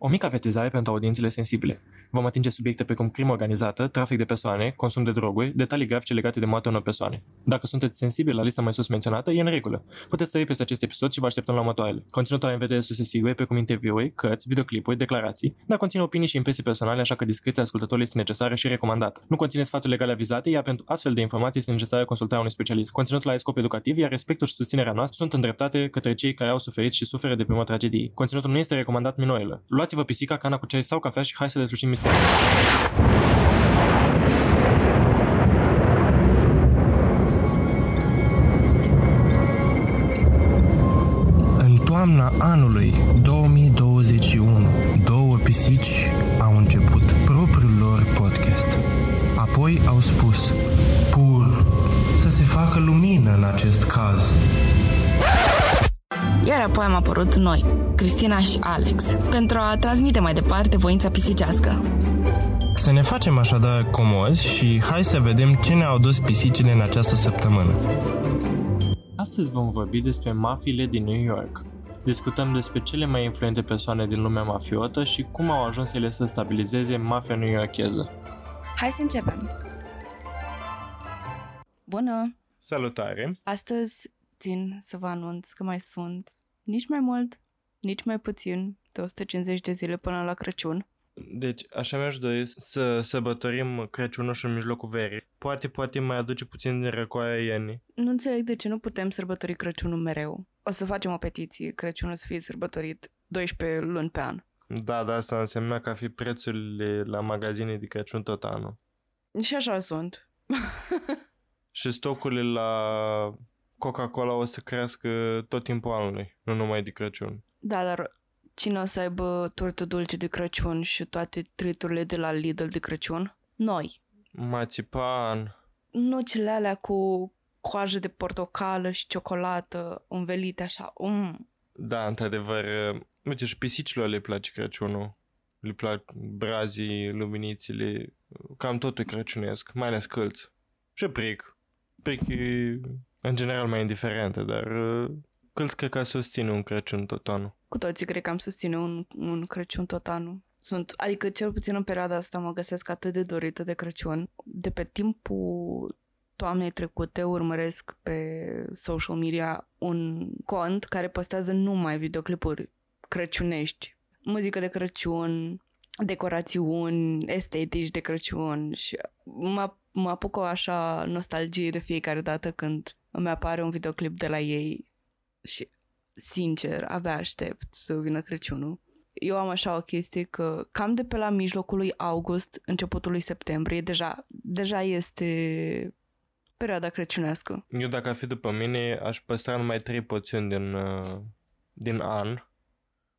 O mică avertizare pentru audiențele sensibile. Vom atinge subiecte precum crimă organizată, trafic de persoane, consum de droguri, detalii grafice legate de moartea unor persoane. Dacă sunteți sensibili la lista mai sus menționată, e în regulă. Puteți sări peste acest episod și vă așteptăm la următoarele. Conținutul are în vedere surse sigure, precum interviuri, cărți, videoclipuri, declarații, dar conține opinii și impresii personale, așa că discreția ascultătorului este necesară și recomandată. Nu conține sfaturi legale avizate, iar pentru astfel de informații este necesară consultarea unui specialist. Conținutul are scop educativ, iar respectul și susținerea noastră sunt îndreptate către cei care au suferit și suferă de prima tragedie. Conținutul nu este recomandat minorilor. Luați-vă pisica, cana cu ceai sau cafea și hai să deslușim misteriul. În toamna anului 2021, două pisici au început propriul lor podcast. Apoi au spus, pur, să se facă lumină în acest caz. Iar apoi am apărut noi, Cristina și Alex, pentru a transmite mai departe voința pisicească. Să ne facem așadar comozi și hai să vedem ce ne-au dus pisicile în această săptămână. Astăzi vom vorbi despre mafiile din New York. Discutăm despre cele mai influente persoane din lumea mafiotă și cum au ajuns ele să stabilizeze mafia new-yorkeză. Hai să începem! Bună! Salutare! Astăzi țin să vă anunț că mai sunt nici mai mult, nici mai puțin de 150 de zile până la Crăciun. Deci, așa mi-aș dori să sărbătorim Crăciunul și în mijlocul verii. Poate, poate mai aduce puțin din răcoaia iernii. Nu înțeleg de ce nu putem sărbători Crăciunul mereu. O să facem o petiție, Crăciunul să fie sărbătorit 12 luni pe an. Da, da, asta însemna că fi prețurile la magazine de Crăciun tot anul. Și așa sunt. Și stocurile la Coca-Cola o să crească tot timpul anului, nu numai de Crăciun. Da, dar cine o să aibă turtă dulce de Crăciun și toate triturile de la Lidl de Crăciun? Noi. Mațipan, Nu cele alea cu coajă de portocală și ciocolată învelite așa. Mm. Da, într-adevăr, uh, uite, și pisicilor le place Crăciunul. Le plac brazii, luminițele, cam totul crăciunesc, mai ales câlți. Și pric. Pric e în general mai indiferentă, dar uh, câlți cred că susține un Crăciun tot anul. Cu toții cred că am susține un, un Crăciun tot anul. Sunt, adică cel puțin în perioada asta mă găsesc atât de dorită de Crăciun. De pe timpul toamnei trecute urmăresc pe social media un cont care postează numai videoclipuri crăciunești. Muzică de Crăciun, decorațiuni, estetici de Crăciun și mă, mă apuc o așa nostalgie de fiecare dată când îmi apare un videoclip de la ei și sincer, abia aștept să vină Crăciunul. Eu am așa o chestie că cam de pe la mijlocul lui august, începutul lui septembrie, deja, deja este perioada crăciunească. Eu dacă ar fi după mine, aș păstra numai trei poțiuni din, uh, din an.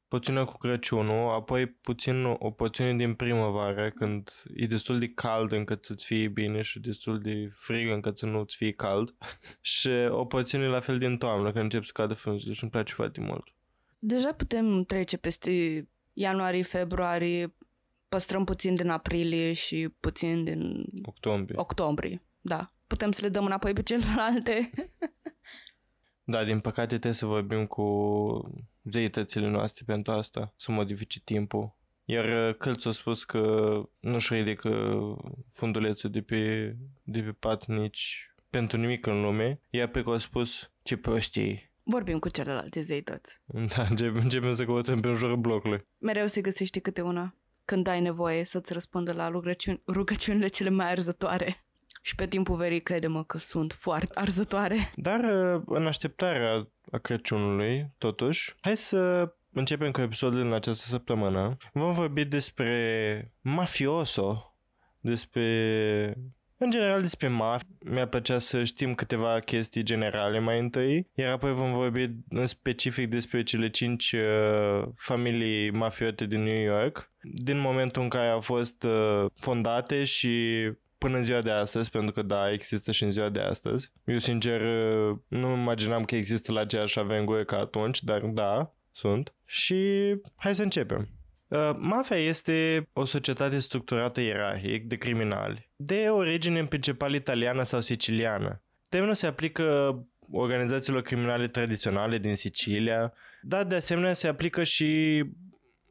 Poțiunea cu Crăciunul, apoi puțin o poțiune din primăvară, când e destul de cald încât să-ți fie bine și destul de frig încât să nu-ți fie cald. și o poțiune la fel din toamnă, când încep să cadă frunzele și îmi place foarte mult. Deja putem trece peste ianuarie, februarie, păstrăm puțin din aprilie și puțin din Octombrie. octombrie. Da, putem să le dăm înapoi pe celelalte. Da, din păcate trebuie să vorbim cu zeitățile noastre pentru asta, să modifice timpul. Iar uh, Călț a spus că nu-și ridică fundulețul de pe, de pe pat nici pentru nimic în lume, iar pe că a spus ce prostii. Vorbim cu celelalte zeități. Da, începem, începem să căutăm pe jurul blocului. Mereu se găsește câte una când ai nevoie să-ți răspundă la rugăciuni, rugăciunile cele mai arzătoare. Și pe timpul verii, crede-mă că sunt foarte arzătoare. Dar uh, în așteptarea a Crăciunului, totuși, hai să începem cu episodul în această săptămână. Vom vorbi despre mafioso, despre... În general despre mafie. Mi-ar plăcea să știm câteva chestii generale mai întâi, iar apoi vom vorbi în specific despre cele cinci uh, familii mafiote din New York, din momentul în care au fost uh, fondate și până în ziua de astăzi, pentru că da, există și în ziua de astăzi. Eu, sincer, uh, nu imaginam că există la aceeași avengure ca atunci, dar da, sunt. Și hai să începem. Uh, mafia este o societate structurată ierarhic de criminali, de origine în principal italiană sau siciliană. Termenul se aplică organizațiilor criminale tradiționale din Sicilia, dar de asemenea se aplică și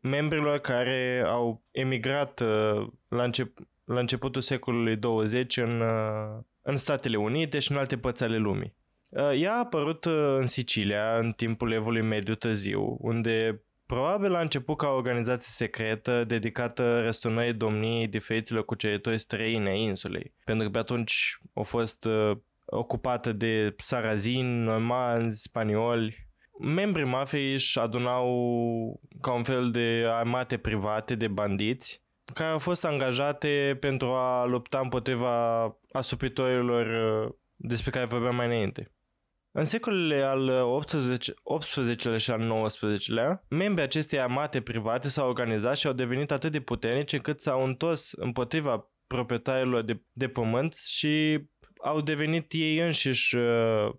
membrilor care au emigrat uh, la, încep- la începutul secolului 20 în, uh, în Statele Unite și în alte părți ale lumii. Uh, ea a apărut uh, în Sicilia în timpul evului mediu târziu, unde probabil a început ca o organizație secretă dedicată răsturnării domniei diferiților cuceritori străine ai insulei. Pentru că pe atunci au fost uh, ocupată de sarazini, normanzi, spanioli. Membrii mafiei își adunau ca un fel de armate private de bandiți care au fost angajate pentru a lupta împotriva asupitorilor uh, despre care vorbeam mai înainte. În secolele al 18, 18-lea și al 19-lea, membrii acestei armate private s-au organizat și au devenit atât de puternici încât s-au întors împotriva proprietarilor de, de pământ și au devenit ei înșiși uh,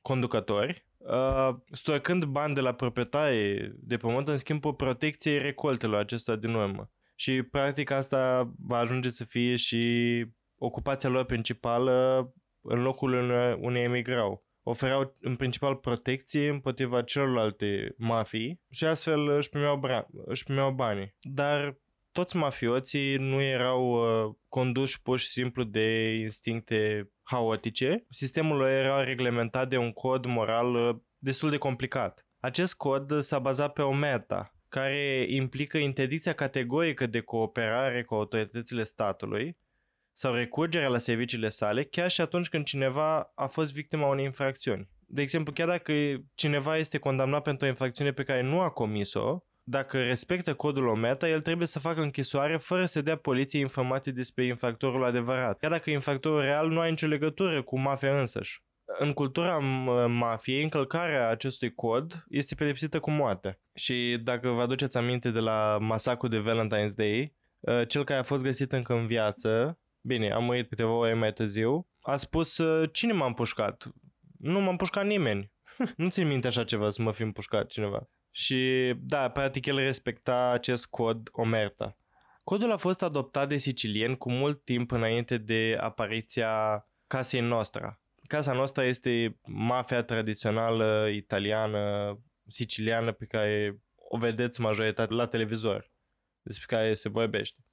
conducători, uh, storcând bani de la proprietarii de pământ în schimbul protecției recoltelor acestora din urmă. Și practic asta va ajunge să fie și ocupația lor principală în locul unde emigrau oferau în principal protecție împotriva celorlalte mafii și astfel își primeau, bra- își primeau banii. Dar toți mafioții nu erau uh, conduși pur și simplu de instincte haotice. Sistemul lor era reglementat de un cod moral uh, destul de complicat. Acest cod s-a bazat pe o meta, care implică interdicția categorică de cooperare cu autoritățile statului sau recurgerea la serviciile sale chiar și atunci când cineva a fost victima unei infracțiuni. De exemplu, chiar dacă cineva este condamnat pentru o infracțiune pe care nu a comis-o, dacă respectă codul OMETA, el trebuie să facă închisoare fără să dea poliției informații despre infractorul adevărat, chiar dacă infractorul real nu are nicio legătură cu mafia însăși. În cultura mafiei, încălcarea acestui cod este pedepsită cu moarte. Și dacă vă aduceți aminte de la masacul de Valentine's Day, ă, cel care a fost găsit încă în viață Bine, am murit câteva ore mai târziu. A spus, uh, cine m-a împușcat? Nu m-a împușcat nimeni. nu țin minte așa ceva să mă fi împușcat cineva. Și da, practic el respecta acest cod Omerta. Codul a fost adoptat de sicilieni cu mult timp înainte de apariția casei Nostra. Casa Nostra este mafia tradițională italiană, siciliană pe care o vedeți majoritatea la televizor, despre care se vorbește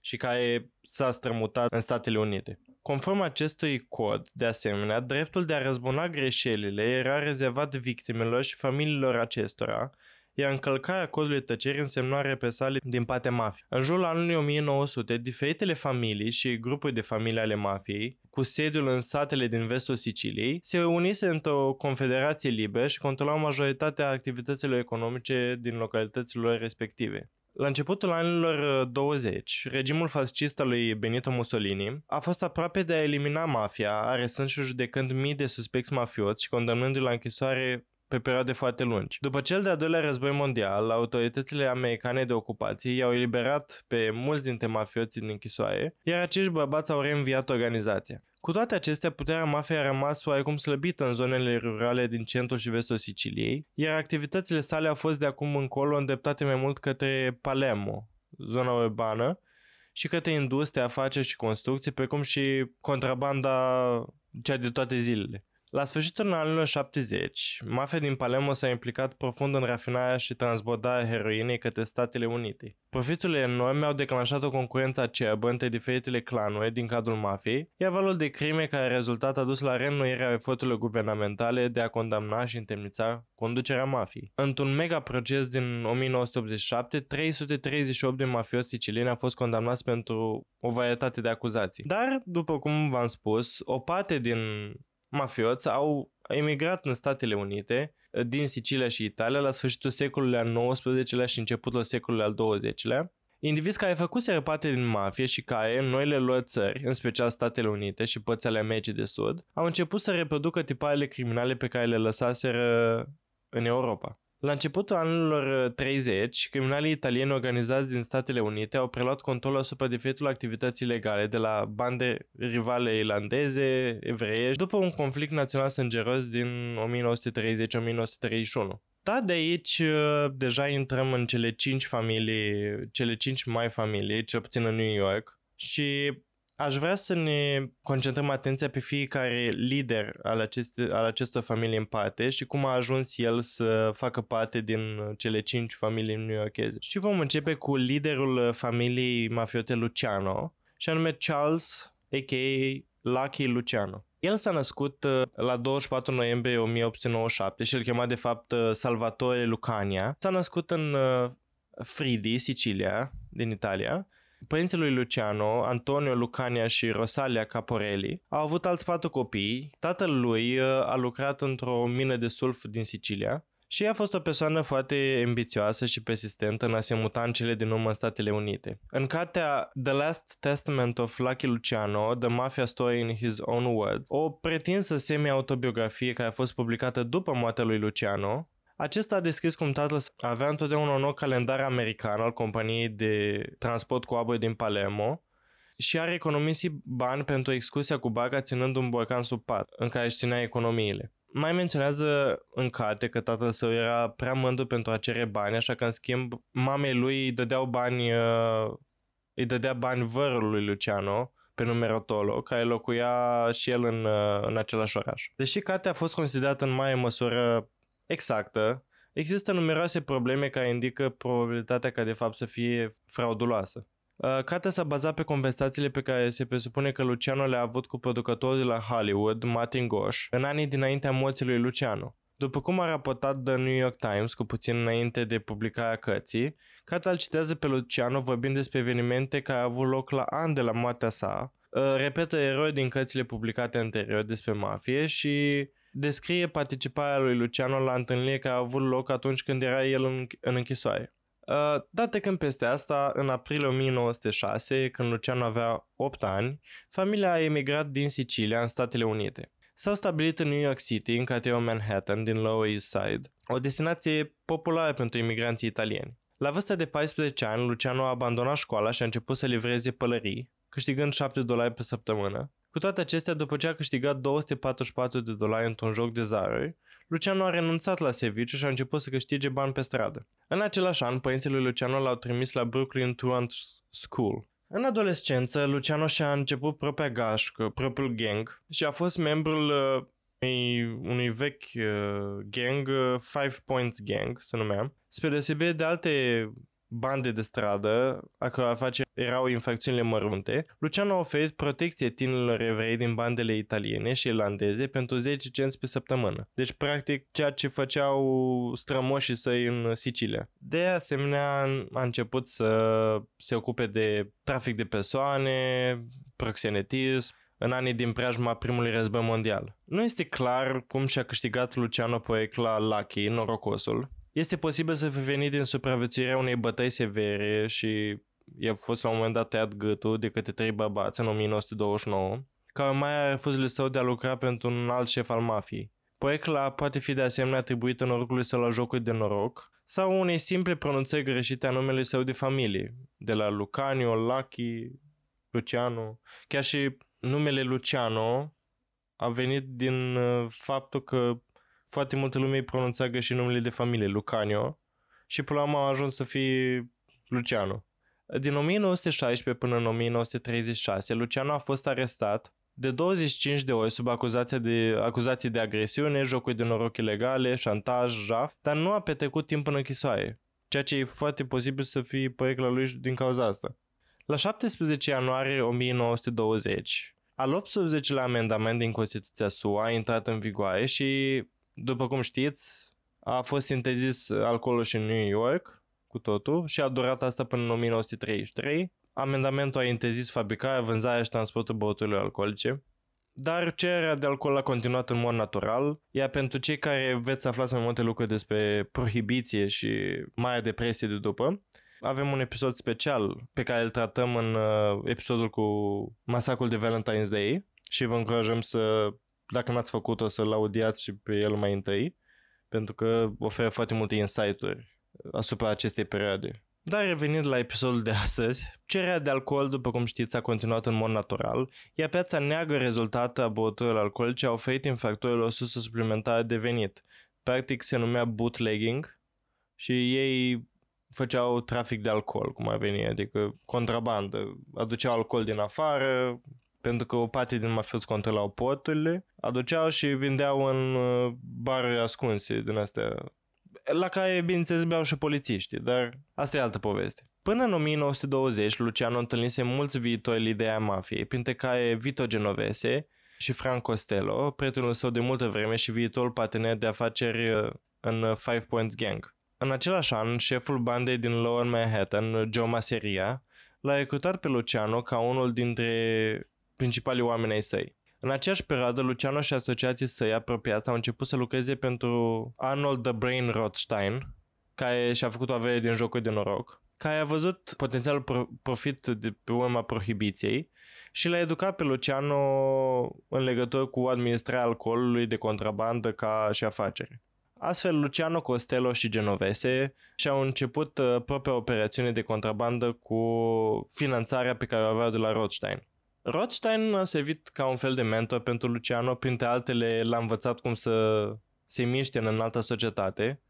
și care s-a strămutat în Statele Unite. Conform acestui cod, de asemenea, dreptul de a răzbuna greșelile era rezervat victimelor și familiilor acestora, iar încălcarea codului tăcerii însemna represalii din partea mafiei. În jurul anului 1900, diferitele familii și grupuri de familii ale mafiei, cu sediul în satele din vestul Siciliei, se reunise într-o confederație liberă și controlau majoritatea activităților economice din localitățile respective. La începutul anilor 20, uh, regimul fascist al lui Benito Mussolini a fost aproape de a elimina mafia, aresând și judecând mii de suspecți mafioți și condamnându-i la închisoare pe perioade foarte lungi. După cel de-al doilea război mondial, autoritățile americane de ocupație i-au eliberat pe mulți dintre mafioții din închisoare, iar acești bărbați au reînviat organizația. Cu toate acestea, puterea mafiei a rămas oarecum slăbită în zonele rurale din centrul și vestul Siciliei, iar activitățile sale au fost de acum încolo îndreptate mai mult către Palermo, zona urbană, și către industrie, afaceri și construcții, precum și contrabanda cea de toate zilele. La sfârșitul anilor 70, mafia din Palermo s-a implicat profund în rafinarea și transbordarea heroinei către Statele Unite. Profiturile enorme au declanșat o concurență acerbă între diferitele clanuri din cadrul mafiei, iar valul de crime care a rezultat a dus la reînnoirea eforturilor guvernamentale de a condamna și întemnița conducerea mafiei. Într-un mega proces din 1987, 338 de mafioți sicilieni au fost condamnați pentru o varietate de acuzații. Dar, după cum v-am spus, o parte din mafioți au emigrat în Statele Unite eh, din Sicilia și Italia la sfârșitul secolului al XIX-lea și începutul secolului al XX-lea, indivizi care făcuseră parte din mafie și care, în noile lor țări, în special Statele Unite și părți ale Americii de Sud, au început să reproducă tiparele criminale pe care le lăsaseră în Europa. La începutul anilor 30, uh, criminalii italieni organizați din Statele Unite au preluat controlul asupra diferitelor activități ilegale de la bande rivale irlandeze, evreiești, după un conflict național sângeros din 1930-1931. Da, de aici uh, deja intrăm în cele cinci familii, cele cinci mai familii, cel puțin în New York, și aș vrea să ne concentrăm atenția pe fiecare lider al, aceste, al acestor familii în parte și cum a ajuns el să facă parte din cele cinci familii new-yorkeze. Și vom începe cu liderul familiei mafiote Luciano, și anume Charles, a.k.a. Lucky Luciano. El s-a născut uh, la 24 noiembrie 1897 și îl chema de fapt uh, Salvatore Lucania. S-a născut în uh, Fridi, Sicilia, din Italia. Părinții lui Luciano, Antonio Lucania și Rosalia Caporelli, au avut alți patru copii. Tatăl lui a lucrat într-o mină de sulf din Sicilia și a fost o persoană foarte ambițioasă și persistentă în a se muta în cele din urmă în Statele Unite. În cartea The Last Testament of Lucky Luciano, The Mafia Story in His Own Words, o pretinsă semi-autobiografie care a fost publicată după moartea lui Luciano, acesta a descris cum tatăl avea întotdeauna un nou calendar american al companiei de transport cu apă din Palermo și ar economisi bani pentru excursia cu barca ținând un borcan sub pat, în care își ținea economiile. Mai menționează în carte că tatăl său era prea mândru pentru a cere bani, așa că în schimb mamei lui îi dădeau bani, uh, îi dădea bani vărul lui Luciano, pe nume Rotolo, care locuia și el în, uh, în același oraș. Deși cartea a fost considerată în mare măsură exactă, există numeroase probleme care indică probabilitatea ca de fapt să fie frauduloasă. Uh, cartea s-a bazat pe conversațiile pe care se presupune că Luciano le-a avut cu producătorul de la Hollywood, Martin Gosh, în anii dinaintea morții lui Luciano. După cum a raportat The New York Times cu puțin înainte de publicarea cărții, cartea îl citează pe Luciano vorbind despre evenimente care au avut loc la ani de la moartea sa, uh, repetă eroi din cărțile publicate anterior despre mafie și descrie participarea lui Luciano la întâlniri care au avut loc atunci când era el în, în închisoare. Uh, date când peste asta, în aprilie 1906, când Luciano avea 8 ani, familia a emigrat din Sicilia în Statele Unite. S-au stabilit în New York City, în cartierul Manhattan, din Lower East Side, o destinație populară pentru imigranții italieni. La vârsta de 14 ani, Luciano a abandonat școala și a început să livreze pălării, câștigând 7 dolari pe săptămână. Cu toate acestea, după ce a câștigat 244 de dolari într-un joc de zaruri, Luciano a renunțat la serviciu și a început să câștige bani pe stradă. În același an, părinții lui Luciano l-au trimis la Brooklyn Truant School. În adolescență, Luciano și-a început propria gașcă, propriul gang și a fost membrul uh, unui vechi uh, gang, uh, Five Points Gang, se numea. Spre deosebire de alte bande de stradă, a căror afaceri erau infracțiunile mărunte, Luciano a oferit protecție tinerilor evrei din bandele italiene și irlandeze pentru 10 cenți pe săptămână. Deci, practic, ceea ce făceau strămoșii săi în Sicilia. De asemenea, a început să se ocupe de trafic de persoane, proxenetism, în anii din preajma primului război mondial. Nu este clar cum și-a câștigat Luciano Poec la Lucky, norocosul, este posibil să fi venit din supraviețuirea unei bătăi severe și i-a fost la un moment dat tăiat gâtul de către trei bărbați în 1929, ca urmare a refuzului său de a lucra pentru un alt șef al mafiei. Poecla poate fi de asemenea atribuit norocului său la jocuri de noroc sau unei simple pronunțări greșite a numelui său de familie, de la Lucanio, Lucky, Luciano. Chiar și numele Luciano a venit din uh, faptul că foarte multă lume îi pronunța greșit numele de familie, Lucanio, și până la urmă a ajuns să fie Luciano. Din 1916 până în 1936, Luciano a fost arestat de 25 de ori sub acuzația de, acuzații de agresiune, jocuri de noroc ilegale, șantaj, jaf, dar nu a petrecut timp în închisoare, ceea ce e foarte posibil să fie părecla lui din cauza asta. La 17 ianuarie 1920, al 18-lea amendament din Constituția SUA a intrat în vigoare și după cum știți, a fost interzis alcoolul și în New York cu totul și a durat asta până în 1933. Amendamentul a interzis fabricarea, vânzarea și transportul băuturilor alcoolice. Dar cererea de alcool a continuat în mod natural, iar pentru cei care veți afla mai multe lucruri despre prohibiție și Marea Depresie de după, avem un episod special pe care îl tratăm în uh, episodul cu masacul de Valentine's Day și vă încurajăm să dacă n-ați făcut-o, să-l audiați și pe el mai întâi, pentru că oferă foarte multe insight-uri asupra acestei perioade. Dar revenind la episodul de astăzi, cererea de alcool, după cum știți, a continuat în mod natural, iar piața neagră rezultată a băuturilor alcoolice a oferit infractorilor o sursă suplimentară de venit. Practic se numea bootlegging și ei făceau trafic de alcool, cum ar veni, adică contrabandă. Aduceau alcool din afară, pentru că o parte din mafioți controlau poturile, aduceau și vindeau în uh, bare ascunse din astea la care, bineînțeles, beau și polițiștii, dar asta e altă poveste. Până în 1920, Luciano întâlnise mulți viitori lideri ai mafiei, printre care Vito Genovese și Frank Costello, prietenul său de multă vreme și viitorul partener de afaceri uh, în Five Points Gang. În același an, șeful bandei din Lower Manhattan, Joe Masseria, l-a recrutat pe Luciano ca unul dintre principalii oameni ai săi. În aceeași perioadă, Luciano și asociații săi apropiați au început să lucreze pentru Arnold the Brain Rothstein, care și-a făcut o avere din jocuri de noroc, care a văzut potențial profit de pe urma prohibiției și l-a educat pe Luciano în legătură cu administrarea alcoolului de contrabandă ca și afacere. Astfel, Luciano Costello și Genovese și-au început uh, propria operațiune de contrabandă cu finanțarea pe care o aveau de la Rothstein. Rothstein a servit ca un fel de mentor pentru Luciano, printre altele l-a învățat cum să se miște în înaltă societate,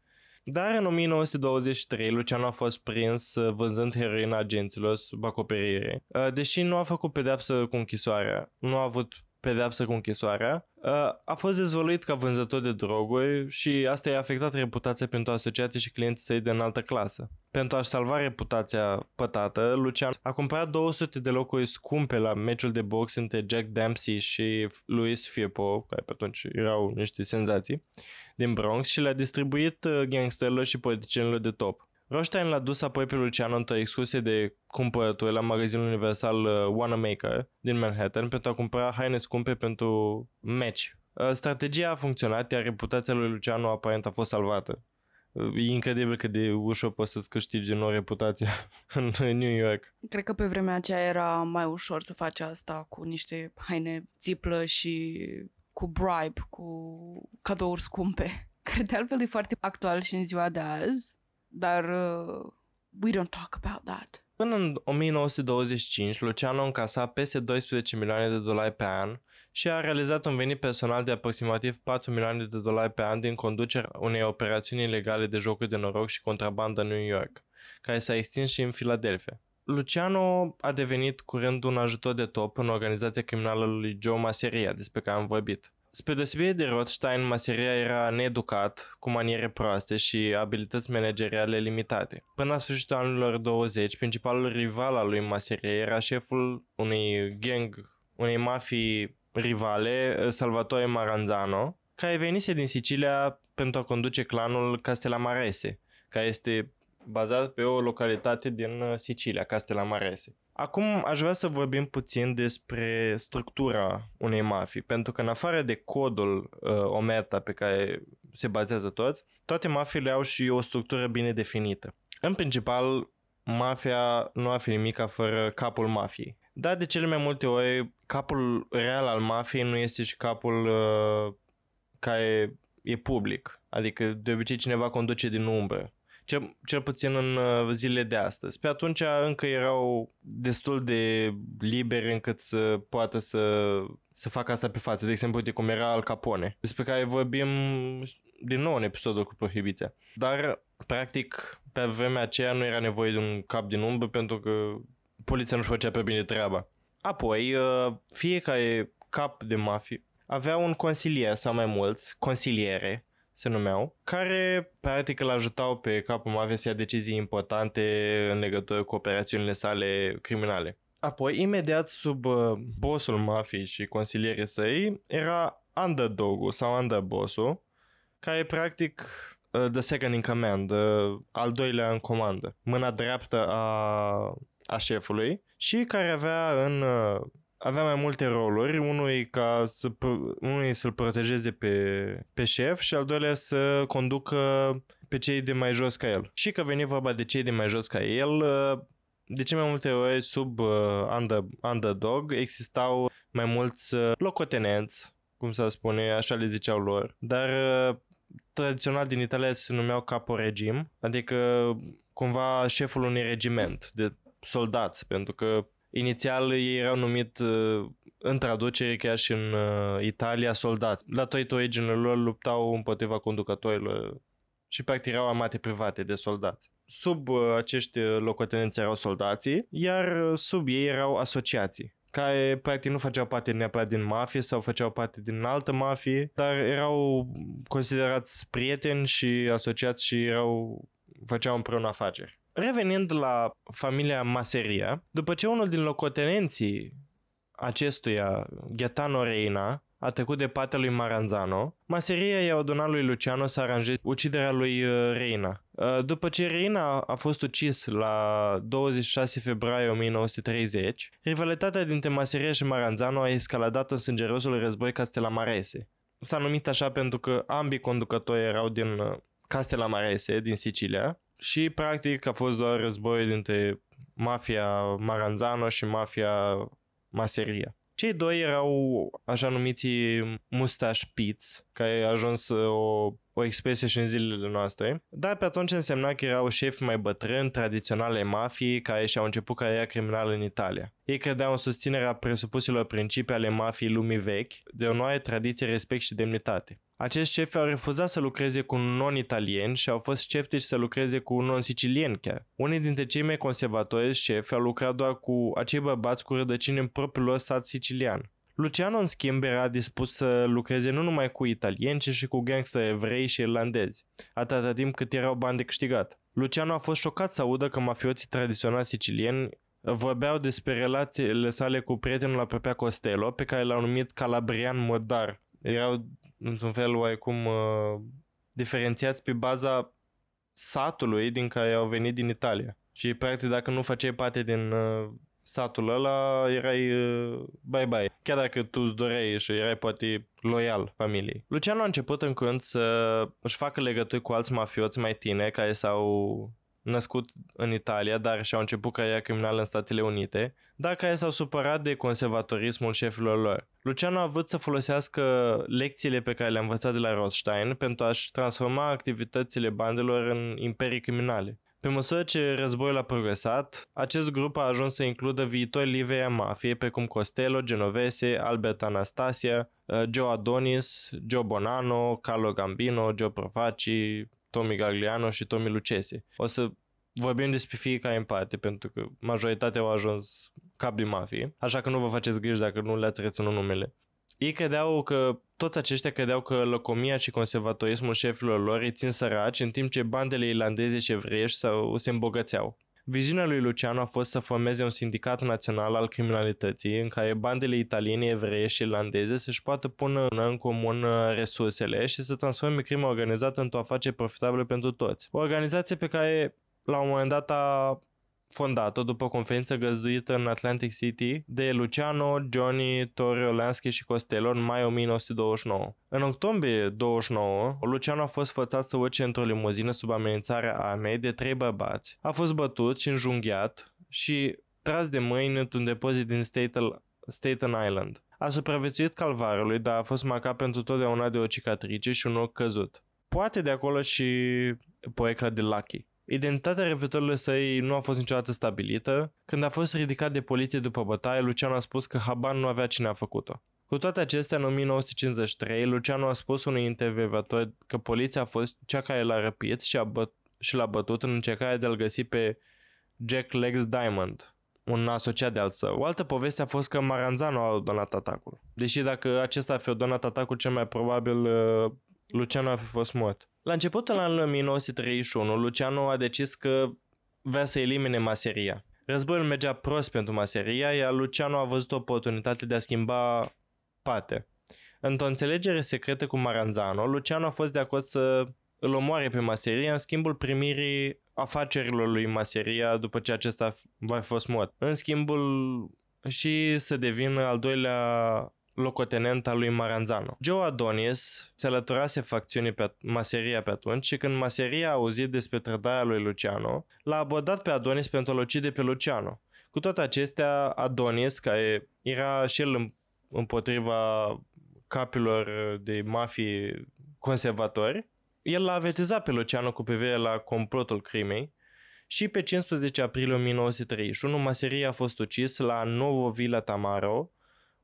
dar în 1923 Luciano a fost prins uh, vânzând heroina agenților sub acoperire, uh, deși nu a făcut pedeapsă cu închisoarea, nu a avut pedeapsă cu închisoarea, uh, a fost dezvăluit ca vânzător de droguri și asta i-a afectat reputația pentru asociații și clienții săi de înaltă clasă. Pentru a-și salva reputația pătată, Lucian a cumpărat 200 de locuri scumpe la meciul de box între Jack Dempsey și Louis Firpo, care pe atunci erau niște senzații, din Bronx și le-a distribuit uh, gangsterilor și politicienilor de top. Rothstein l-a dus apoi pe Luciano într-o excursie de cumpărături la magazinul universal uh, Wanamaker din Manhattan pentru a cumpăra haine scumpe pentru match. Uh, strategia a funcționat, iar reputația lui Luciano aparent a fost salvată. Uh, e incredibil cât de ușor poți să-ți câștigi din nou reputația în New York. Cred că pe vremea aceea era mai ușor să faci asta cu niște haine țiplă și cu bribe, cu cadouri scumpe, care de altfel e foarte actual și în ziua de azi dar uh, we don't talk about that. Până în 1925, Luciano încasa peste 12 milioane de dolari pe an și a realizat un venit personal de aproximativ 4 milioane de dolari pe an din conducerea unei operațiuni ilegale de jocuri de noroc și contrabandă în New York, care s-a extins și în Philadelphia. Luciano a devenit curând un ajutor de top în organizația criminală lui Joe Maseria, despre care am vorbit. Spre deosebire de Rothstein, Maseria era needucat, cu maniere proaste și abilități manageriale limitate. Până la sfârșitul anilor 20, principalul rival al lui Maseria era șeful unui gang, unei mafii rivale, Salvatore Maranzano, care venise din Sicilia pentru a conduce clanul Castellamarese, care este bazat pe o localitate din Sicilia, Castellamarese. Acum aș vrea să vorbim puțin despre structura unei mafii, pentru că în afară de codul uh, Omerta pe care se bazează toți, toate mafiile au și o structură bine definită. În principal, mafia nu ar fi nimic fără capul mafiei. Dar de cele mai multe ori, capul real al mafiei nu este și capul uh, care e public. Adică de obicei cineva conduce din umbră cel, cel puțin în uh, zilele de astăzi. Pe atunci încă erau destul de liberi încât să poată să, să facă asta pe față. De exemplu, uite cum era Al Capone, despre care vorbim din nou în episodul cu prohibiția. Dar, practic, pe vremea aceea nu era nevoie de un cap din umbră pentru că poliția nu-și făcea pe bine treaba. Apoi, uh, fiecare cap de mafie avea un consilier sau mai mulți, consiliere, se numeau, care practic îl ajutau pe capul mafiei să ia decizii importante în legătură cu operațiunile sale criminale. Apoi, imediat sub uh, bossul mafiei și consilierii săi, era underdog-ul sau underboss-ul, care practic uh, the second in command, uh, al doilea în comandă, mâna dreaptă a, a șefului și care avea în uh, avea mai multe roluri, unul ca să, unul să-l protejeze pe, pe șef și al doilea să conducă pe cei de mai jos ca el. Și că veni vorba de cei de mai jos ca el, de ce mai multe ori sub uh, under, underdog existau mai mulți uh, locotenenți, cum să spune, așa le ziceau lor, dar uh, tradițional din Italia se numeau capo regim, adică cumva șeful unui regiment de soldați, pentru că Inițial ei erau numit uh, în traducere chiar și în uh, Italia soldați. La toate originele lor luptau împotriva conducătorilor și practic erau armate private de soldați. sub uh, acești locotenenți erau soldații, iar uh, sub ei erau asociații care practic nu făceau parte neapărat din mafie sau făceau parte din altă mafie, dar erau considerați prieteni și asociați și erau, făceau împreună afaceri. Revenind la familia Maseria, după ce unul din locotenenții acestuia, Gaetano Reina, a trecut de partea lui Maranzano, Maseria i-a ordonat lui Luciano să aranjeze uciderea lui uh, Reina. Uh, după ce Reina a fost ucis la 26 februarie 1930, rivalitatea dintre Maseria și Maranzano a escaladat în sângerosul război Castellamarese. S-a numit așa pentru că ambii conducători erau din uh, Castellamarese, din Sicilia, și practic a fost doar război dintre mafia Maranzano și mafia Maseria. Cei doi erau așa numiți mustache pits, care a ajuns o, o expresie și în zilele noastre, dar pe atunci însemna că erau șefi mai bătrâni, tradiționale mafii, care și-au început cariera criminală în Italia. Ei credeau în susținerea presupusilor principii ale mafiei lumii vechi, de onoare, tradiție, respect și demnitate. Acești șefi au refuzat să lucreze cu non-italieni și au fost sceptici să lucreze cu non-sicilieni chiar. Unii dintre cei mai conservatori șefi au lucrat doar cu acei bărbați cu rădăcini în propriul lor sat sicilian. Luciano, în schimb, era dispus să lucreze nu numai cu italieni, ci și cu gangster evrei și irlandezi, atâta timp cât erau bani de câștigat. Luciano a fost șocat să audă că mafioții tradiționali sicilieni vorbeau despre relațiile sale cu prietenul apropiat Costello, pe care l-au numit Calabrian Modar. Erau într-un fel oarecum uh, diferențiați pe baza satului din care au venit din Italia. Și practic dacă nu făceai parte din uh, satul ăla, erai uh, bye-bye. Chiar dacă tu îți doreai și erai poate loial familiei. Luciano a început în curând să își facă legături cu alți mafioți mai tineri care s-au născut în Italia, dar și-au început cariera criminală în Statele Unite, dar care s-au supărat de conservatorismul șefilor lor. Luciano a avut să folosească lecțiile pe care le-a învățat de la Rothstein pentru a-și transforma activitățile bandelor în imperii criminale. Pe măsură ce războiul a progresat, acest grup a ajuns să includă viitori livei a mafiei precum Costello, Genovese, Albert Anastasia, uh, Joe Adonis, Joe Bonanno, Carlo Gambino, Joe Profaci, Tommy Gagliano și Tommy Lucese. O să vorbim despre fiecare în parte, pentru că majoritatea au ajuns cap de mafie, așa că nu vă faceți griji dacă nu le-ați reținut numele. Ei credeau că, toți aceștia credeau că locomia și conservatorismul șefilor lor îi țin săraci, în timp ce bandele irlandeze și evreiești sau se îmbogățeau. Viziunea lui Luciano a fost să formeze un sindicat național al criminalității în care bandele italiene, evreie și irlandeze să-și poată pune în comun uh, resursele și să transforme crima organizată într-o afacere profitabilă pentru toți. O organizație pe care la un moment dat a fondat-o după o conferință găzduită în Atlantic City de Luciano, Johnny, Torre Olansky și Costello în mai 1929. În octombrie 29, Luciano a fost fățat să urce într-o limuzină sub amenințarea armei de trei bărbați. A fost bătut și înjunghiat și tras de mâini într-un depozit din Staten, Staten Island. A supraviețuit calvarului, dar a fost marcat pentru totdeauna de o cicatrice și un ochi căzut. Poate de acolo și poecla de Lucky. Identitatea repetătorului săi nu a fost niciodată stabilită. Când a fost ridicat de poliție după bătaie, Luciano a spus că Haban nu avea cine a făcut-o. Cu toate acestea, în 1953, Luciano a spus unui intervievator că poliția a fost cea care l-a răpit și, a băt- și l-a bătut în încercarea de a-l găsi pe Jack Legs Diamond, un asociat de al său. O altă poveste a fost că Maranzano a donat atacul. Deși dacă acesta ar fi donat atacul, cel mai probabil uh, Luciano ar fi fost mort. La începutul anului 1931, Luciano a decis că vrea să elimine maseria. Războiul mergea prost pentru maseria, iar Luciano a văzut o oportunitate de a schimba pate. Într-o înțelegere secretă cu Maranzano, Luciano a fost de acord să îl omoare pe Maseria în schimbul primirii afacerilor lui Maseria după ce acesta va fi fost mort. În schimbul și să devină al doilea locotenent al lui Maranzano. Joe Adonis se alăturase facțiunii pe Maseria pe atunci și când Maseria a auzit despre trădarea lui Luciano, l-a abordat pe Adonis pentru a-l ucide pe Luciano. Cu toate acestea, Adonis, care era și el împotriva capilor de mafii conservatori, el l-a avertizat pe Luciano cu privire la complotul crimei și pe 15 aprilie 1931 Maseria a fost ucis la Novo Villa Tamaro,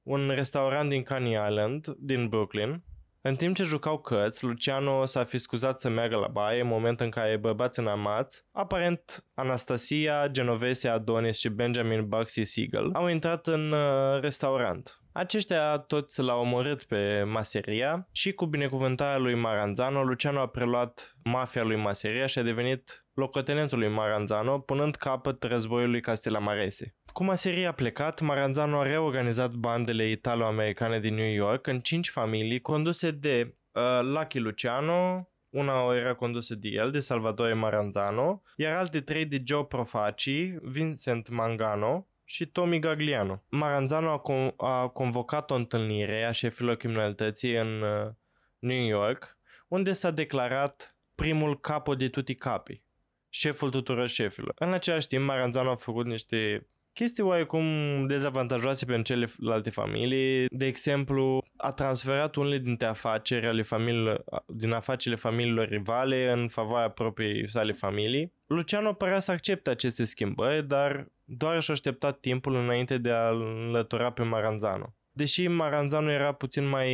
un restaurant din Coney Island, din Brooklyn, În timp ce jucau cărți, Luciano s-a fi scuzat să meargă la baie în moment în care bărbați înarmați, aparent Anastasia, Genovese Adonis și Benjamin Bugsy Siegel, au intrat în uh, restaurant. Aceștia toți l-au omorât pe Maseria și cu binecuvântarea lui Maranzano, Luciano a preluat mafia lui Maseria și a devenit locotenentul lui Maranzano, punând capăt războiului Castellamarese. Cu Maseria a plecat, Maranzano a reorganizat bandele italo-americane din New York în cinci familii conduse de uh, Lucky Luciano, una era condusă de el, de Salvatore Maranzano, iar alte trei de Joe Profaci, Vincent Mangano și Tommy Gagliano. Maranzano a, con- a convocat o întâlnire a șefilor criminalității în uh, New York, unde s-a declarat primul capo de tutti capi, șeful tuturor șefilor. În același timp, Maranzano a făcut niște chestii oarecum dezavantajoase pentru celelalte familii. De exemplu, a transferat unele dintre afaceri ale familiilor, din afacerile familiilor rivale în favoarea propriei sale familii. Luciano părea să accepte aceste schimbări, dar doar și-a așteptat timpul înainte de a înlătura pe Maranzano. Deși Maranzano era puțin mai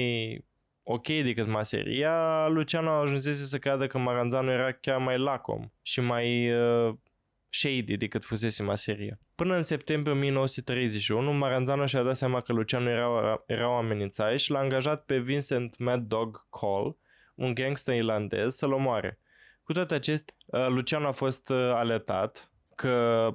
ok decât Maseria, Luciano ajunsese să creadă că Maranzano era chiar mai lacom și mai uh, shady decât fusese Maseria. Până în septembrie 1931, Maranzano și-a dat seama că Luciano era, era o amenințare și l-a angajat pe Vincent Mad Dog Cole, un gangster irlandez, să-l omoare. Cu toate acestea, uh, Luciano a fost uh, alertat că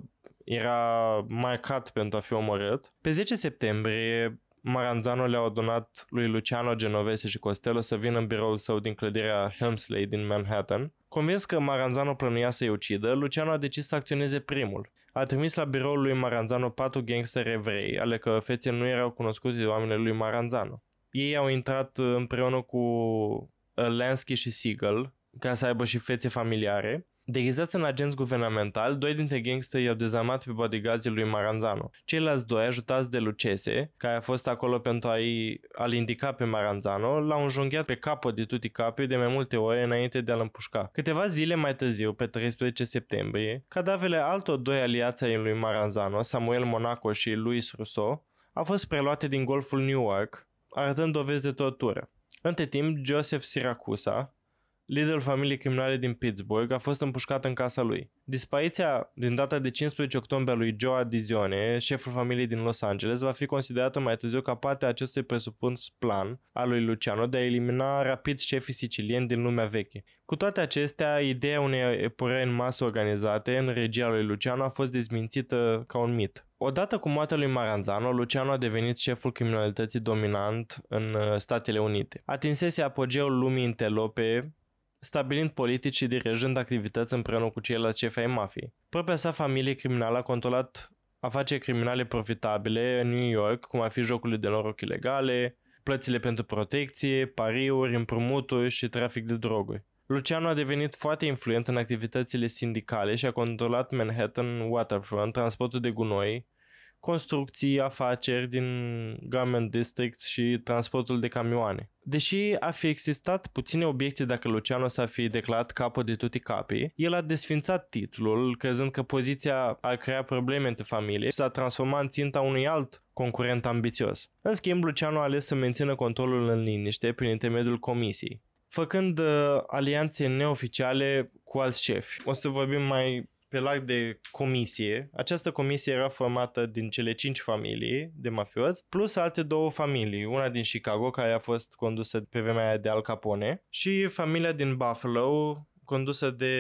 era marcat pentru a fi omorât. Pe 10 septembrie, Maranzano le-a adunat lui Luciano Genovese și Costello să vină în biroul său din clădirea Helmsley din Manhattan. Convins că Maranzano plănuia să-i ucidă, Luciano a decis să acționeze primul. A trimis la biroul lui Maranzano patru gangsteri evrei, ale că fețe nu erau cunoscute de oamenii lui Maranzano. Ei au intrat împreună cu uh, Lansky și Siegel, ca să aibă și fețe familiare, Deghizați în agenți guvernamentali, doi dintre gangsteri i-au dezarmat pe bodyguardzii lui Maranzano. Ceilalți doi, ajutați de Lucese, care a fost acolo pentru a-i, a-l indica pe Maranzano, l-au înjunghiat pe capul de tuti capi de mai multe ore înainte de a-l împușca. Câteva zile mai târziu, pe 13 septembrie, cadavrele altor doi aliați ai lui Maranzano, Samuel Monaco și Luis Rousseau, au fost preluate din golful Newark, arătând dovezi de tortură. Între timp, Joseph Siracusa, liderul familiei criminale din Pittsburgh, a fost împușcat în casa lui. Dispariția din data de 15 octombrie a lui Joe Adizione, șeful familiei din Los Angeles, va fi considerată mai târziu ca parte a acestui presupus plan al lui Luciano de a elimina rapid șefii sicilieni din lumea veche. Cu toate acestea, ideea unei epurări în masă organizate în regia lui Luciano a fost dezmințită ca un mit. Odată cu moartea lui Maranzano, Luciano a devenit șeful criminalității dominant în uh, Statele Unite. Atinsese apogeul lumii întelope stabilind politici și dirijând activități împreună cu ceilalți șefi ai mafiei. Propria sa familie criminală a controlat afaceri criminale profitabile în New York, cum ar fi jocurile de noroc ilegale, plățile pentru protecție, pariuri, împrumuturi și trafic de droguri. Luciano a devenit foarte influent în activitățile sindicale și a controlat Manhattan Waterfront, transportul de gunoi, construcții, afaceri din Garment District și transportul de camioane. Deși a fi existat puține obiecții dacă Luciano s-ar fi declarat capul de tutti capi, el a desfințat titlul, crezând că poziția ar crea probleme între familie și s-a transformat în ținta unui alt concurent ambițios. În schimb, Luciano a ales să mențină controlul în liniște prin intermediul comisiei, făcând uh, alianțe neoficiale cu alți șefi. O să vorbim mai pe larg de comisie. Această comisie era formată din cele cinci familii de mafioți, plus alte două familii, una din Chicago, care a fost condusă pe vremea aia de Al Capone, și familia din Buffalo, condusă de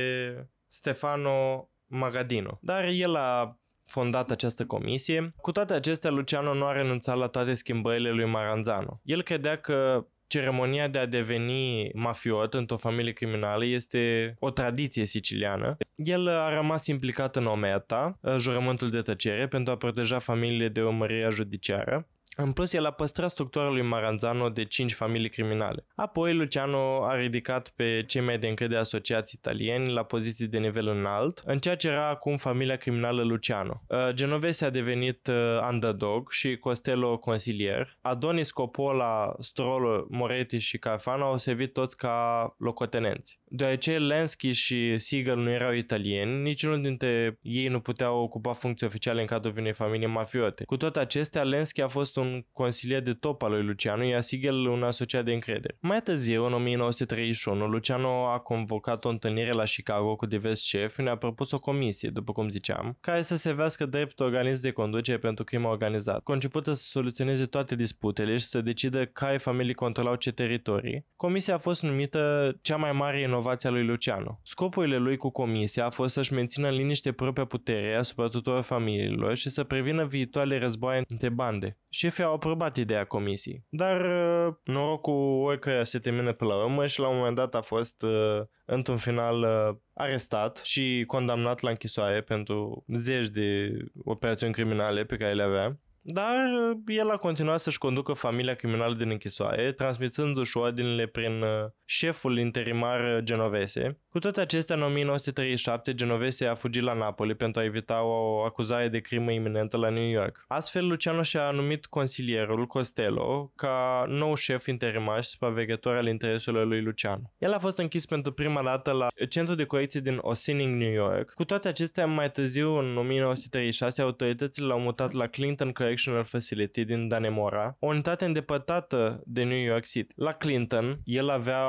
Stefano Magadino. Dar el a fondat această comisie. Cu toate acestea, Luciano nu a renunțat la toate schimbările lui Maranzano. El credea că ceremonia de a deveni mafiot într-o familie criminală este o tradiție siciliană. El a rămas implicat în ometa, jurământul de tăcere, pentru a proteja familiile de urmărire judiciară. În plus, el a păstrat structura lui Maranzano de cinci familii criminale. Apoi, Luciano a ridicat pe cei mai de încredere asociați italieni la poziții de nivel înalt, în ceea ce era acum familia criminală Luciano. Uh, Genovese a devenit uh, underdog și Costello consilier. Adonis Coppola, Strollo, Moretti și Carfano au servit toți ca locotenenți. Deoarece Lansky și Siegel nu erau italieni, niciunul dintre ei nu puteau ocupa funcții oficiale în cadrul unei familii mafiote. Cu toate acestea, Lansky a fost un un consilier de top al lui Luciano, iar Sigel un asociat de încredere. Mai târziu, în 1931, Luciano a convocat o întâlnire la Chicago cu diversi șefi, ne-a propus o comisie, după cum ziceam, care să se vească drept organism de conducere pentru crimă organizată, concepută să soluționeze toate disputele și să decidă care familii controlau ce teritorii. Comisia a fost numită cea mai mare inovație a lui Luciano. Scopurile lui cu comisia a fost să-și mențină în liniște propria putere asupra tuturor familiilor și să prevină viitoarele războaie între bande. Șefii au aprobat ideea comisiei, dar uh, norocul oricăia se termină pe la urmă și la un moment dat a fost uh, într-un final uh, arestat și condamnat la închisoare pentru zeci de operațiuni criminale pe care le avea. Dar uh, el a continuat să-și conducă familia criminală din închisoare, transmițându-și ordinele prin uh, șeful interimar Genovese. Cu toate acestea, în 1937, Genovese a fugit la Napoli pentru a evita o acuzare de crimă iminentă la New York. Astfel, Luciano și-a numit consilierul Costello ca nou șef interimar și supraveghetor al intereselor lui Luciano. El a fost închis pentru prima dată la centru de corecție din Ossining, New York. Cu toate acestea, mai târziu, în 1936, autoritățile l-au mutat la Clinton Correctional Facility din Danemora, o unitate îndepărtată de New York City. La Clinton, el avea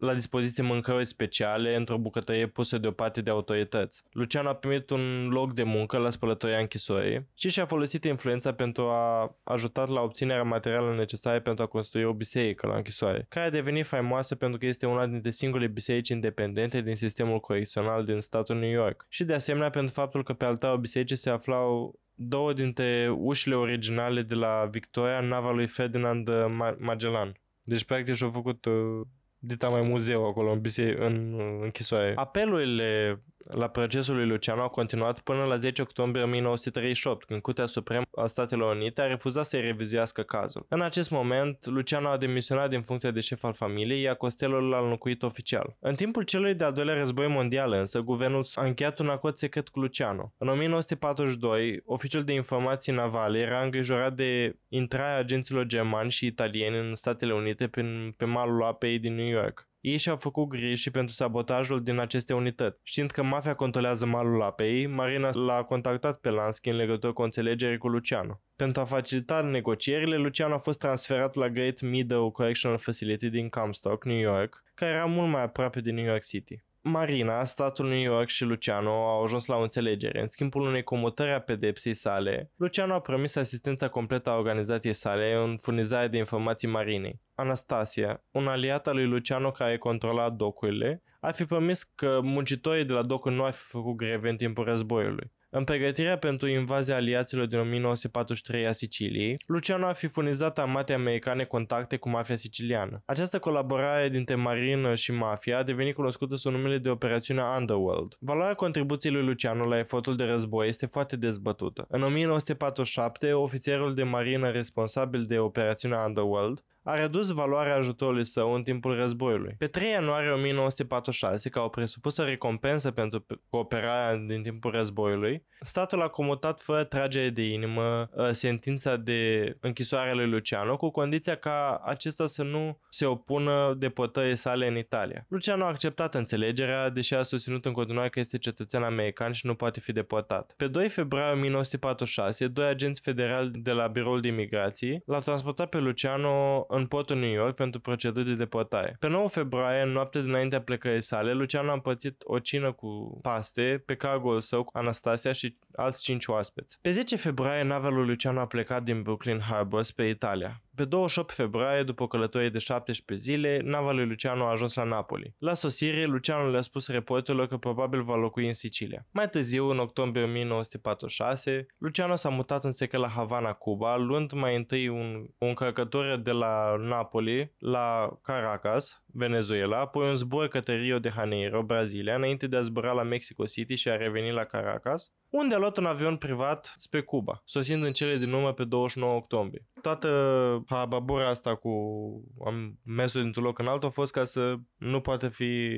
la dispoziție mâncări speciale într-o bucătărie pusă deoparte de autorități. Luciano a primit un loc de muncă la spălătoria închisorii și și-a folosit influența pentru a ajuta la obținerea materialelor necesare pentru a construi o biserică la închisoare, care a devenit faimoasă pentru că este una dintre singurele biserici independente din sistemul corecțional din statul New York și de asemenea pentru faptul că pe altarul bisericii se aflau două dintre ușile originale de la Victoria, nava lui Ferdinand Magellan. Deci, practic, și-au făcut uh, dita mai muzeu acolo în, bise- în închisoare. Apelurile la procesul lui Luciano au continuat până la 10 octombrie 1938, când Curtea Supremă a Statelor Unite a refuzat să-i revizuiască cazul. În acest moment, Luciano a demisionat din funcția de șef al familiei, iar Costello l-a înlocuit oficial. În timpul celui de-al doilea război mondial, însă, guvernul a încheiat un acord secret cu Luciano. În 1942, oficiul de informații navale era îngrijorat de intrarea agenților germani și italieni în Statele Unite prin, pe malul apei din New York. Ei și-au făcut griji și pentru sabotajul din aceste unități. Știind că mafia controlează malul apei, Marina l-a contactat pe Lansky în legătură cu o înțelegere cu Luciano. Pentru a facilita negocierile, Luciano a fost transferat la Great Meadow Correctional Facility din Comstock, New York, care era mult mai aproape de New York City. Marina, statul New York și Luciano au ajuns la o înțelegere. În schimbul unei comutări a pedepsei sale, Luciano a promis asistența completă a organizației sale în furnizarea de informații marinei. Anastasia, un aliat al lui Luciano care controla docurile, ar fi promis că muncitorii de la docuri nu ar fi făcut greve în timpul războiului. În pregătirea pentru invazia aliaților din 1943 a Siciliei, Luciano a fi furnizat armatei americane contacte cu mafia siciliană. Această colaborare dintre marină și mafia a devenit cunoscută sub numele de operațiunea Underworld. Valoarea contribuției lui Luciano la efortul de război este foarte dezbătută. În 1947, ofițerul de marină responsabil de operațiunea Underworld a redus valoarea ajutorului său în timpul războiului. Pe 3 ianuarie 1946, ca o presupusă recompensă pentru cooperarea din timpul războiului, statul a comutat fără tragere de inimă ă, sentința de închisoare lui Luciano cu condiția ca acesta să nu se opună deportării sale în Italia. Luciano a acceptat înțelegerea, deși a susținut în continuare că este cetățean american și nu poate fi deportat. Pe 2 februarie 1946, doi agenți federali de la Biroul de Imigrații l-au transportat pe Luciano în portul New York pentru proceduri de deportare. Pe 9 februarie, în noaptea dinaintea plecării sale, Luciano a împărțit o cină cu paste pe cargoul său cu Anastasia și alți cinci oaspeți. Pe 10 februarie, nava lui Luciano a plecat din Brooklyn Harbor spre Italia. Pe 28 februarie, după călătorie de 17 zile, nava lui Luciano a ajuns la Napoli. La sosire, Luciano le-a spus reporterilor că probabil va locui în Sicilia. Mai târziu, în octombrie 1946, Luciano s-a mutat în secret la Havana, Cuba, luând mai întâi un, o încărcătură de la Napoli la Caracas, Venezuela, apoi un zbor către Rio de Janeiro, Brazilia, înainte de a zbura la Mexico City și a reveni la Caracas, unde a luat un avion privat spre Cuba, sosind în cele din urmă pe 29 octombrie. Toată hababura asta cu am mersul dintr-un loc în altul a fost ca să nu poate fi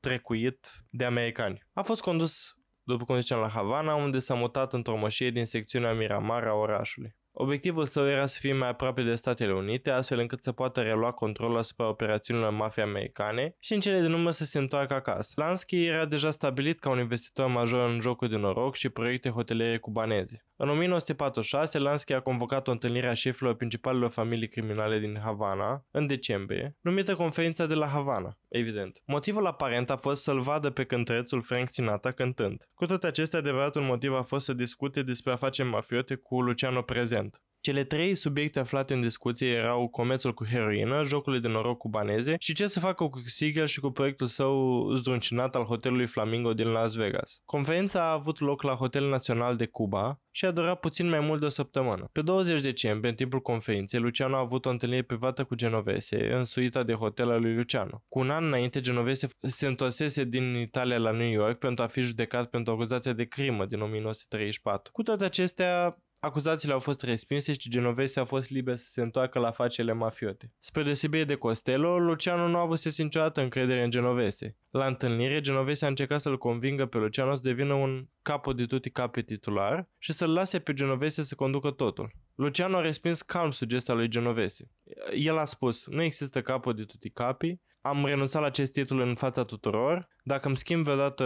trecuit de americani. A fost condus după cum ziceam, la Havana, unde s-a mutat într-o moșie din secțiunea Miramar a orașului. Obiectivul său era să fie mai aproape de Statele Unite, astfel încât să poată relua controlul asupra operațiunilor mafiei americane și în cele din urmă să se întoarcă acasă. Lansky era deja stabilit ca un investitor major în jocuri de noroc și proiecte hoteliere cubaneze. În 1946, Lansky a convocat o întâlnire a șefilor principalelor familii criminale din Havana, în decembrie, numită Conferința de la Havana, evident. Motivul aparent a fost să-l vadă pe cântărețul Frank Sinatra cântând. Cu toate acestea, adevăratul motiv a fost să discute despre afaceri mafiote cu Luciano prezent. Cele trei subiecte aflate în discuție erau comerțul cu heroină, jocurile de noroc cubaneze și ce să facă cu Siegel și cu proiectul său zdruncinat al hotelului Flamingo din Las Vegas. Conferința a avut loc la Hotelul Național de Cuba și a durat puțin mai mult de o săptămână. Pe 20 decembrie, în timpul conferinței, Luciano a avut o întâlnire privată cu Genovese în suita de hotel al lui Luciano. Cu un an înainte, Genovese se întorsese din Italia la New York pentru a fi judecat pentru acuzația de crimă din 1934. Cu toate acestea, Acuzațiile au fost respinse și Genovese a fost liber să se întoarcă la afacerile mafiote. Spre deosebire de Costello, Luciano nu a avut niciodată încredere în Genovese. La întâlnire, Genovese a încercat să-l convingă pe Luciano să devină un capo de tutti capi titular și să-l lase pe Genovese să conducă totul. Luciano a respins calm sugestia lui Genovese. El a spus, nu există capo de tutti capi, am renunțat la acest titlu în fața tuturor. Dacă îmi schimb vreodată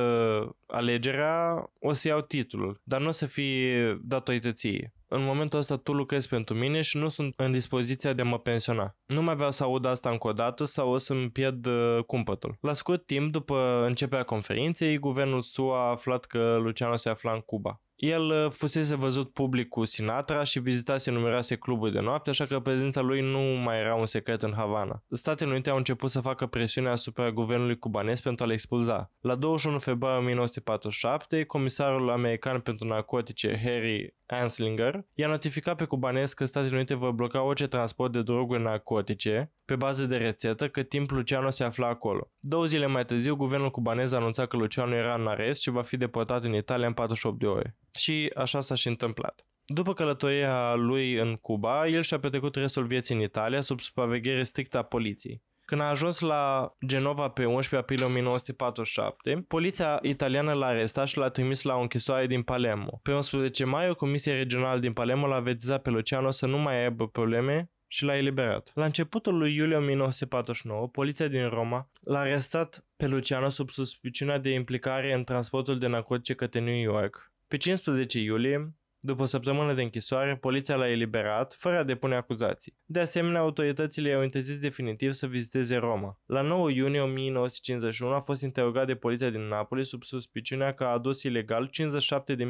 alegerea, o să iau titlul, dar nu o să fie datorită ție. În momentul ăsta tu lucrezi pentru mine și nu sunt în dispoziția de a mă pensiona. Nu mai vreau să aud asta încă o dată sau o să-mi pierd uh, cumpătul. La scurt timp, după începerea conferinței, guvernul SUA a aflat că Luciano se afla în Cuba. El uh, fusese văzut public cu Sinatra și vizitase numeroase cluburi de noapte, așa că prezența lui nu mai era un secret în Havana. Statele Unite au început să facă presiune asupra guvernului cubanez pentru a-l expulza. La 21 februarie 1947, comisarul american pentru narcotice Harry Anslinger i-a notificat pe cubanez că Statele Unite vor bloca orice transport de droguri narcotice pe bază de rețetă, cât timp Luciano se afla acolo. Două zile mai târziu, guvernul cubanez a anunțat că Luciano era în arest și va fi deportat în Italia în 48 de ore. Și așa s-a și întâmplat. După călătoria lui în Cuba, el și-a petrecut restul vieții în Italia sub supraveghere strictă a poliției. Când a ajuns la Genova pe 11 aprilie 1947, poliția italiană l-a arestat și l-a trimis la o închisoare din Palermo. Pe 11 mai, o comisie regională din Palermo l-a avertizat pe Luciano să nu mai aibă probleme și l-a eliberat. La începutul lui iulie 1949, poliția din Roma l-a arestat pe Luciano sub suspiciunea de implicare în transportul de narcotice către New York. Pe 15 iulie, după o săptămână de închisoare, poliția l-a eliberat, fără a depune acuzații. De asemenea, autoritățile i-au interzis definitiv să viziteze Roma. La 9 iunie 1951 a fost interogat de poliția din Napoli sub suspiciunea că a adus ilegal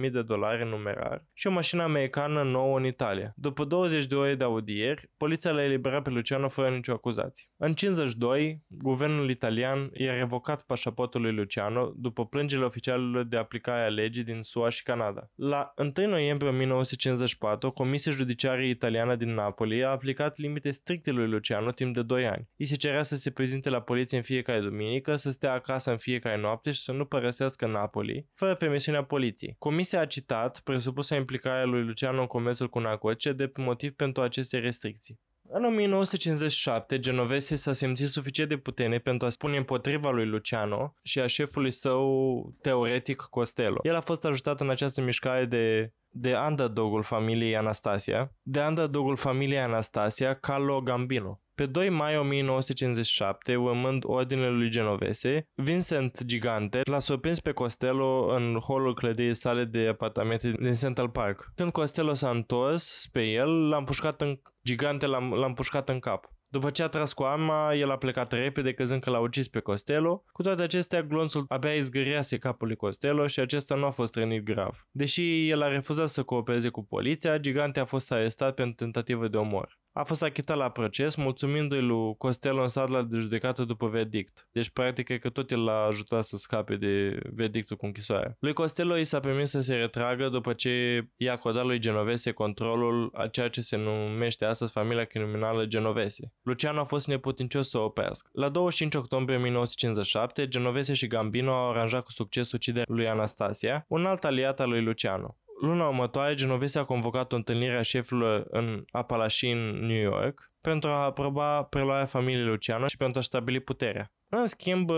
57.000 de dolari în numerar și o mașină americană nouă în Italia. După 20 de ore de audieri, poliția l-a eliberat pe Luciano fără nicio acuzație. În 52, guvernul italian i-a revocat pașaportul lui Luciano după plângerile oficialelor de aplicare a legii din SUA și Canada. La 1 noiembrie noiembrie 1954, Comisia Judiciară Italiană din Napoli a aplicat limite stricte lui Luciano timp de 2 ani. I se cerea să se prezinte la poliție în fiecare duminică, să stea acasă în fiecare noapte și să nu părăsească Napoli, fără permisiunea poliției. Comisia a citat presupusa implicarea lui Luciano în comerțul cu narcotice de motiv pentru aceste restricții. În 1957, Genovese s-a simțit suficient de puternic pentru a spune împotriva lui Luciano și a șefului său teoretic Costello. El a fost ajutat în această mișcare de de underdogul familiei Anastasia, de underdogul familiei Anastasia, Carlo Gambino. Pe 2 mai 1957, urmând ordinele lui Genovese, Vincent Gigante l-a surprins pe Costello în holul clădirii sale de apartamente din Central Park. Când Costello s-a întors spre el, l-a împușcat în... Gigante l-a, l-a împușcat în cap. După ce a tras cu arma, el a plecat repede căzând că l-a ucis pe Costello. Cu toate acestea, glonțul abia izgâriase capul lui Costello și acesta nu a fost rănit grav. Deși el a refuzat să coopereze cu poliția, Gigante a fost arestat pentru tentativă de omor a fost achitat la proces, mulțumindu-i lui Costello în sadla de judecată după verdict. Deci, practic, cred că tot el l-a ajutat să scape de verdictul cu închisoarea. Lui Costello i s-a permis să se retragă după ce i-a acordat lui Genovese controlul a ceea ce se numește astăzi familia criminală Genovese. Luciano a fost neputincios să o oprească. La 25 octombrie 1957, Genovese și Gambino au aranjat cu succes uciderea lui Anastasia, un alt aliat al lui Luciano. Luna următoare, Genovese a convocat o întâlnire a șefilor în Apalachin, New York, pentru a aproba preluarea familiei Luciano și pentru a stabili puterea. În schimb,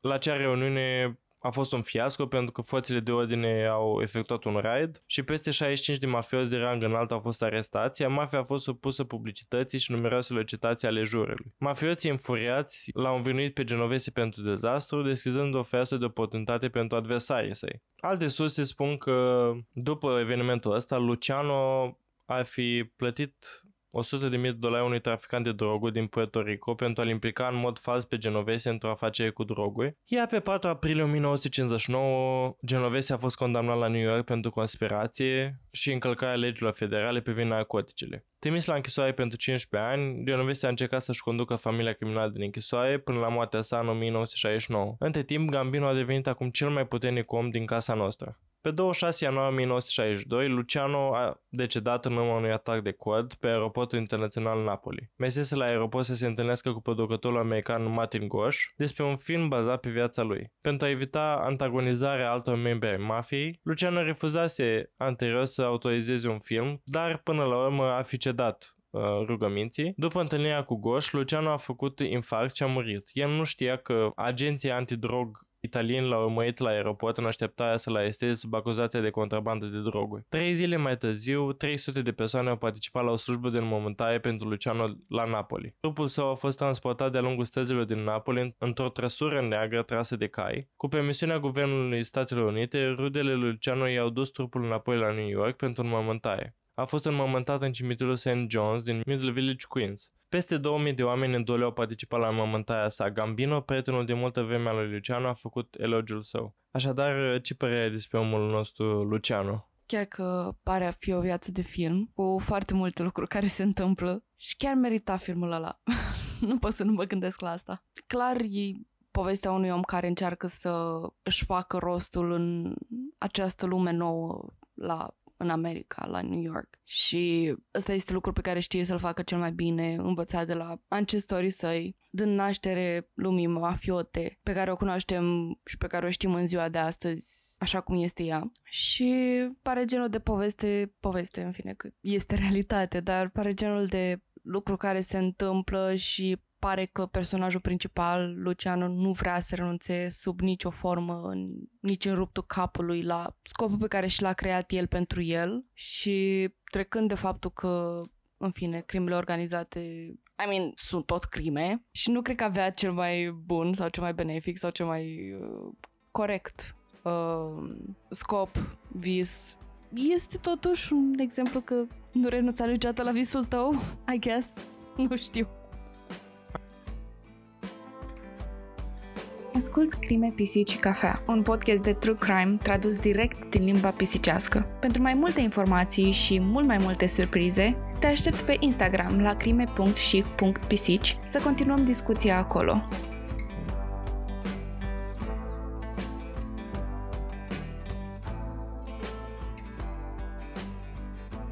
la acea reuniune, a fost un fiasco pentru că forțele de ordine au efectuat un raid și peste 65 de mafiozi de rang înalt au fost arestați, iar mafia a fost supusă publicității și numeroasele citații ale jurului. Mafioții înfuriați l-au învinuit pe Genovese pentru dezastru, deschizând o fereastră de oportunitate pentru adversarii săi. Alte surse spun că după evenimentul ăsta, Luciano ar fi plătit 100.000 de dolari unui traficant de droguri din Puerto Rico pentru a-l implica în mod fals pe Genovese într-o afacere cu droguri. Iar pe 4 aprilie 1959, Genovese a fost condamnat la New York pentru conspirație și încălcarea legilor federale privind narcoticele. Trimis la închisoare pentru 15 ani, Genovese a încercat să-și conducă familia criminală din închisoare până la moartea sa în 1969. Între timp, Gambino a devenit acum cel mai puternic om din casa noastră. Pe 26 ianuarie 1962, Luciano a decedat în urma unui atac de quad pe aeroportul internațional Napoli. Mesese la aeroport să se întâlnească cu producătorul american Martin Gosh despre un film bazat pe viața lui. Pentru a evita antagonizarea altor membri ai mafiei, Luciano refuzase anterior să autorizeze un film, dar până la urmă a fi cedat uh, rugăminții. După întâlnirea cu Gosh, Luciano a făcut infarct și a murit. El nu știa că agenții antidrog italieni l-au urmărit la aeroport în așteptarea să-l aresteze sub acuzație de contrabandă de droguri. Trei zile mai târziu, 300 de persoane au participat la o slujbă de înmormântare pentru Luciano la Napoli. Trupul său a fost transportat de-a lungul străzilor din Napoli într-o trăsură neagră trasă de cai. Cu permisiunea Guvernului Statelor Unite, rudele lui Luciano i-au dus trupul înapoi la New York pentru înmormântare. A fost înmormântat în cimitirul St. John's din Middle Village, Queens. Peste 2000 de oameni în dole au participat la înmormântarea sa. Gambino, prietenul de multă vreme al lui Luciano, a făcut elogiul său. Așadar, ce părere ai despre omul nostru Luciano? Chiar că pare a fi o viață de film, cu foarte multe lucruri care se întâmplă și chiar merita filmul ăla. nu pot să nu mă gândesc la asta. Clar, e povestea unui om care încearcă să își facă rostul în această lume nouă la în America, la New York. Și ăsta este lucru pe care știe să-l facă cel mai bine, învățat de la ancestorii săi, dând naștere lumii mafiote, pe care o cunoaștem și pe care o știm în ziua de astăzi, așa cum este ea. Și pare genul de poveste, poveste în fine, că este realitate, dar pare genul de lucru care se întâmplă și pare că personajul principal, Luciano, nu vrea să renunțe sub nicio formă, în, nici în ruptul capului la scopul pe care și l-a creat el pentru el și trecând de faptul că în fine, crimele organizate, I mean, sunt tot crime și nu cred că avea cel mai bun sau cel mai benefic sau cel mai uh, corect uh, scop, vis. Este totuși un exemplu că nu renunța niciodată la visul tău, I guess. Nu știu. Ascult Crime, Pisici și Cafea, un podcast de true crime tradus direct din limba pisicească. Pentru mai multe informații și mult mai multe surprize, te aștept pe Instagram la crime.chic.pisici să continuăm discuția acolo.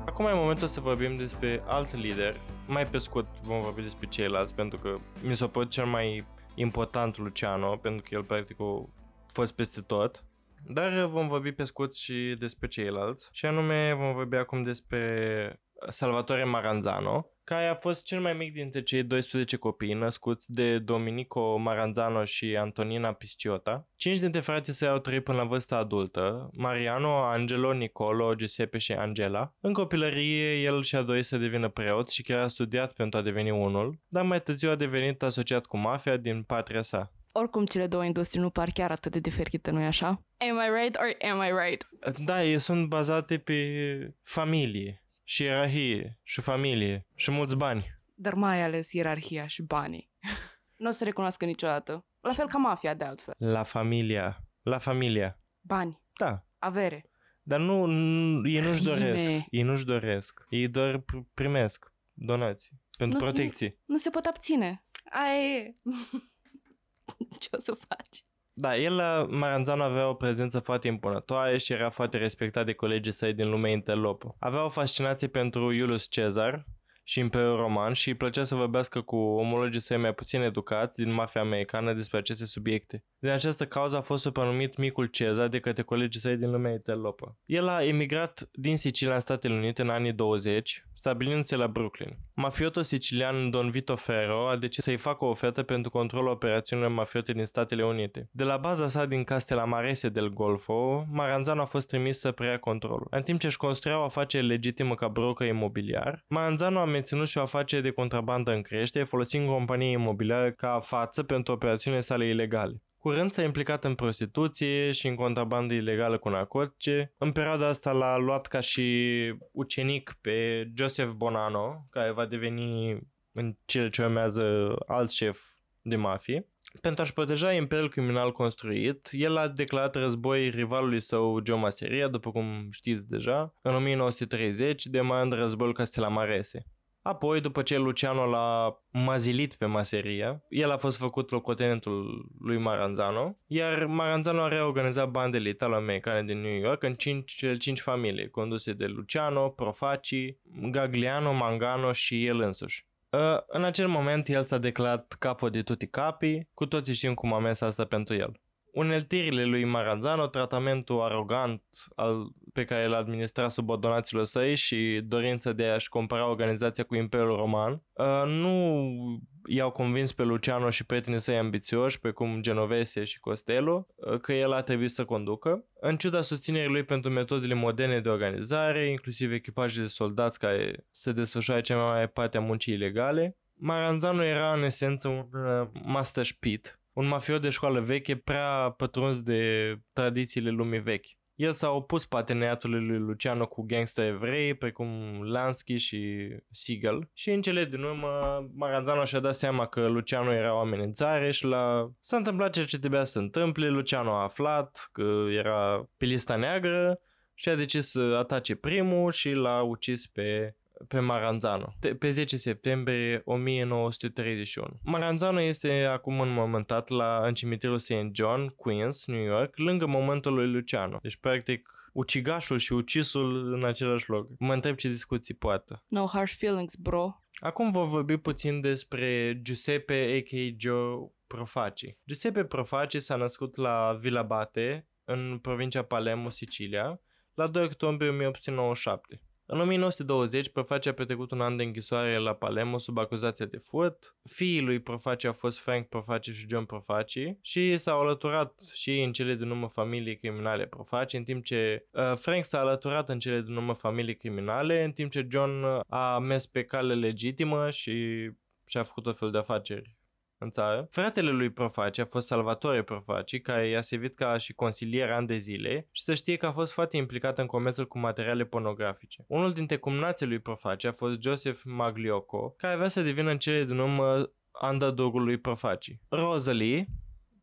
Acum e momentul să vorbim despre alt lider. Mai pe scurt vom vorbi despre ceilalți, pentru că mi s-a părut cel mai important Luciano, pentru că el practic a fost peste tot. Dar vom vorbi pe scurt și despre ceilalți. Și anume vom vorbi acum despre Salvatore Maranzano, care a fost cel mai mic dintre cei 12 copii născuți de Domenico Maranzano și Antonina Pisciota. Cinci dintre frații săi au trăit până la vârsta adultă, Mariano, Angelo, Nicolo, Giuseppe și Angela. În copilărie, el și-a dorit să devină preot și chiar a studiat pentru a deveni unul, dar mai târziu a devenit asociat cu mafia din patria sa. Oricum, cele două industrii nu par chiar atât de diferite, nu-i așa? Am I right or am I right? Da, ei sunt bazate pe familie și ierarhie și familie și mulți bani. Dar mai ales ierarhia și banii. nu o să recunoască niciodată. La fel ca mafia, de altfel. La familia. La familia. Bani. Da. Avere. Dar nu, nu ei nu-și Crime. doresc. Ei nu-și doresc. Ei doar pr- primesc donații pentru Nu- protecție. Nu se pot abține. Aia e. Ce o să faci? Da, el la Maranzano avea o prezență foarte impunătoare și era foarte respectat de colegii săi din lumea interlopă. Avea o fascinație pentru Iulius Cezar și Imperiul Roman și îi plăcea să vorbească cu omologii săi mai puțin educați din mafia americană despre aceste subiecte. Din această cauză a fost supranumit Micul Cezar de către colegii săi din lumea interlopă. El a emigrat din Sicilia în Statele Unite în anii 20 stabilindu-se la Brooklyn. Mafiotul sicilian Don Vito Ferro a decis să-i facă o ofertă pentru controlul operațiunilor mafiote din Statele Unite. De la baza sa din Castellamarese del Golfo, Maranzano a fost trimis să preia controlul. În timp ce își construia o afacere legitimă ca broker imobiliar, Maranzano a menținut și o afacere de contrabandă în creștere, folosind companie imobiliară ca față pentru operațiunile sale ilegale. Curând s-a implicat în prostituție și în contrabandă ilegală cu narcotice. În perioada asta l-a luat ca și ucenic pe Joseph Bonanno, care va deveni în cele ce urmează alt șef de mafie. Pentru a-și proteja imperiul criminal construit, el a declarat război rivalului său Joe Masseria, după cum știți deja, în 1930, demarând războiul Castellamarese. Apoi, după ce Luciano l-a mazilit pe Maseria, el a fost făcut locotenentul lui Maranzano, iar Maranzano a reorganizat bandele italo-americane din New York în cinci, cele cinci familii, conduse de Luciano, Profaci, Gagliano, Mangano și el însuși. Uh, în acel moment el s-a declarat capo de tutti capi, cu toții știm cum a mers asta pentru el uneltirile lui Maranzano, tratamentul arogant al, pe care îl administra subordonaților săi și dorința de a-și compara organizația cu Imperiul Roman, uh, nu i-au convins pe Luciano și prietenii săi ambițioși, precum Genovese și Costello, uh, că el a trebuit să conducă. În ciuda susținerii lui pentru metodele moderne de organizare, inclusiv echipaje de soldați care se desfășoară cea mai mare parte a muncii ilegale, Maranzano era în esență un uh, master spit, un mafiot de școală veche prea pătruns de tradițiile lumii vechi. El s-a opus parteneriatului lui Luciano cu gangster evrei, precum Lansky și Siegel. Și în cele din urmă, Maranzano și-a dat seama că Luciano era o amenințare și la... s-a întâmplat ceea ce trebuia să se întâmple. Luciano a aflat că era pe lista neagră și a decis să atace primul și l-a ucis pe pe Maranzano, pe 10 septembrie 1931. Maranzano este acum înmormântat la, în cimitirul St. John, Queens, New York, lângă momentul lui Luciano. Deci, practic, ucigașul și ucisul în același loc. Mă întreb ce discuții poate. No harsh feelings, bro. Acum vom vorbi puțin despre Giuseppe a.k.a. Joe Profaci. Giuseppe Profaci s-a născut la Villa Bate, în provincia Palermo, Sicilia, la 2 octombrie 1897. În 1920, Profaci a petrecut un an de închisoare la Palermo sub acuzația de furt. Fiii lui Profaci au fost Frank Profaci și John Profaci și s-au alăturat și în cele din urmă familii criminale Profaci, în timp ce uh, Frank s-a alăturat în cele din urmă familii criminale, în timp ce John a mers pe cale legitimă și și-a făcut tot fel de afaceri în țară. Fratele lui Profaci a fost Salvatore Profaci, care i-a servit ca și consilier ani de zile și să știe că a fost foarte implicat în comerțul cu materiale pornografice. Unul dintre cumnații lui Profaci a fost Joseph Maglioco, care avea să devină în cele din urmă underdog-ul lui Profaci. Rosalie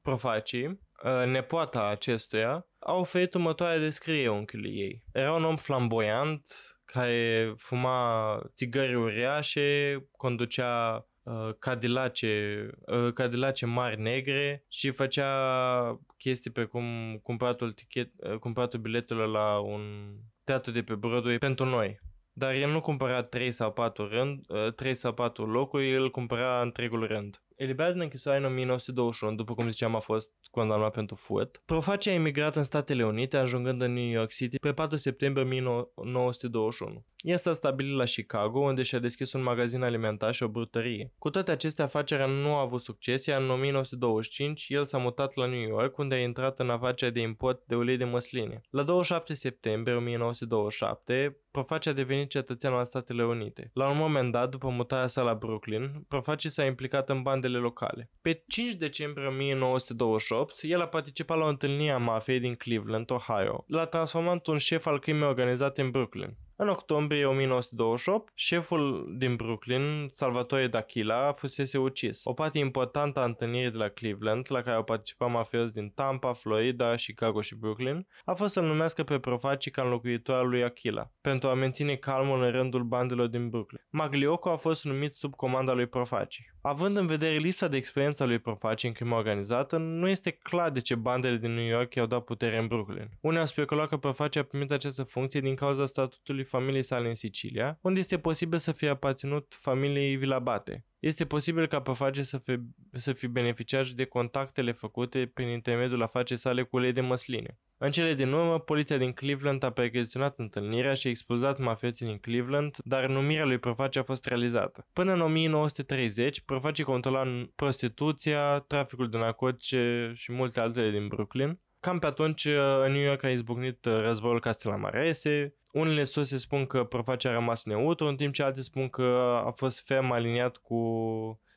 Profaci, uh, nepoata acestuia, a oferit următoarea descriere unchiului ei. Era un om flamboyant, care fuma țigări uriașe, conducea uh, cadilace, uh, cadilace mari negre și făcea chestii precum cumpăratul, tichet, uh, cumpăratul biletelor la un teatru de pe Broadway pentru noi. Dar el nu cumpăra 3 sau 4 rând, 3 sau 4 locuri, el cumpăra întregul rând. Eliberat din închisoare în 1921, după cum ziceam, a fost condamnat pentru furt. Profaci a emigrat în Statele Unite, ajungând în New York City pe 4 septembrie 1921. El s-a stabilit la Chicago, unde și-a deschis un magazin alimentar și o brutărie. Cu toate acestea, afacerea nu a avut succes, iar în 1925 el s-a mutat la New York, unde a intrat în afacerea de import de ulei de măsline. La 27 septembrie 1927, Profaci a devenit cetățean al Statele Unite. La un moment dat, după mutarea sa la Brooklyn, Profaci s-a implicat în bandele locale. Pe 5 decembrie 1928, el a participat la o întâlnire a mafiei din Cleveland, Ohio. L-a transformat un șef al crimei organizate în Brooklyn. În octombrie 1928, șeful din Brooklyn, Salvatore D'Achila, fusese ucis. O parte importantă a întâlnirii de la Cleveland, la care au participat mafioți din Tampa, Florida, Chicago și Brooklyn, a fost să-l numească pe Profaci ca înlocuitor al lui Achila, pentru a menține calmul în rândul bandelor din Brooklyn. Maglioco a fost numit sub comanda lui Profaci. Având în vedere lipsa de experiență a lui Profaci în crimă organizată, nu este clar de ce bandele din New York i-au dat putere în Brooklyn. Unii au speculat că Profaci a primit această funcție din cauza statutului familiei sale în Sicilia, unde este posibil să fie aparținut familiei Vilabate. Este posibil ca Păface să, fi, să fi beneficiat de contactele făcute prin intermediul afacerii sale cu ulei de măsline. În cele din urmă, poliția din Cleveland a percheziționat întâlnirea și a expulzat mafioții din Cleveland, dar numirea lui Profaci a fost realizată. Până în 1930, Profaci controla prostituția, traficul de narcotice și multe altele din Brooklyn. Cam pe atunci, în New York a izbucnit războiul Castellamarese, unele surse spun că Profaci a rămas neutru, în timp ce alte spun că a fost ferm aliniat cu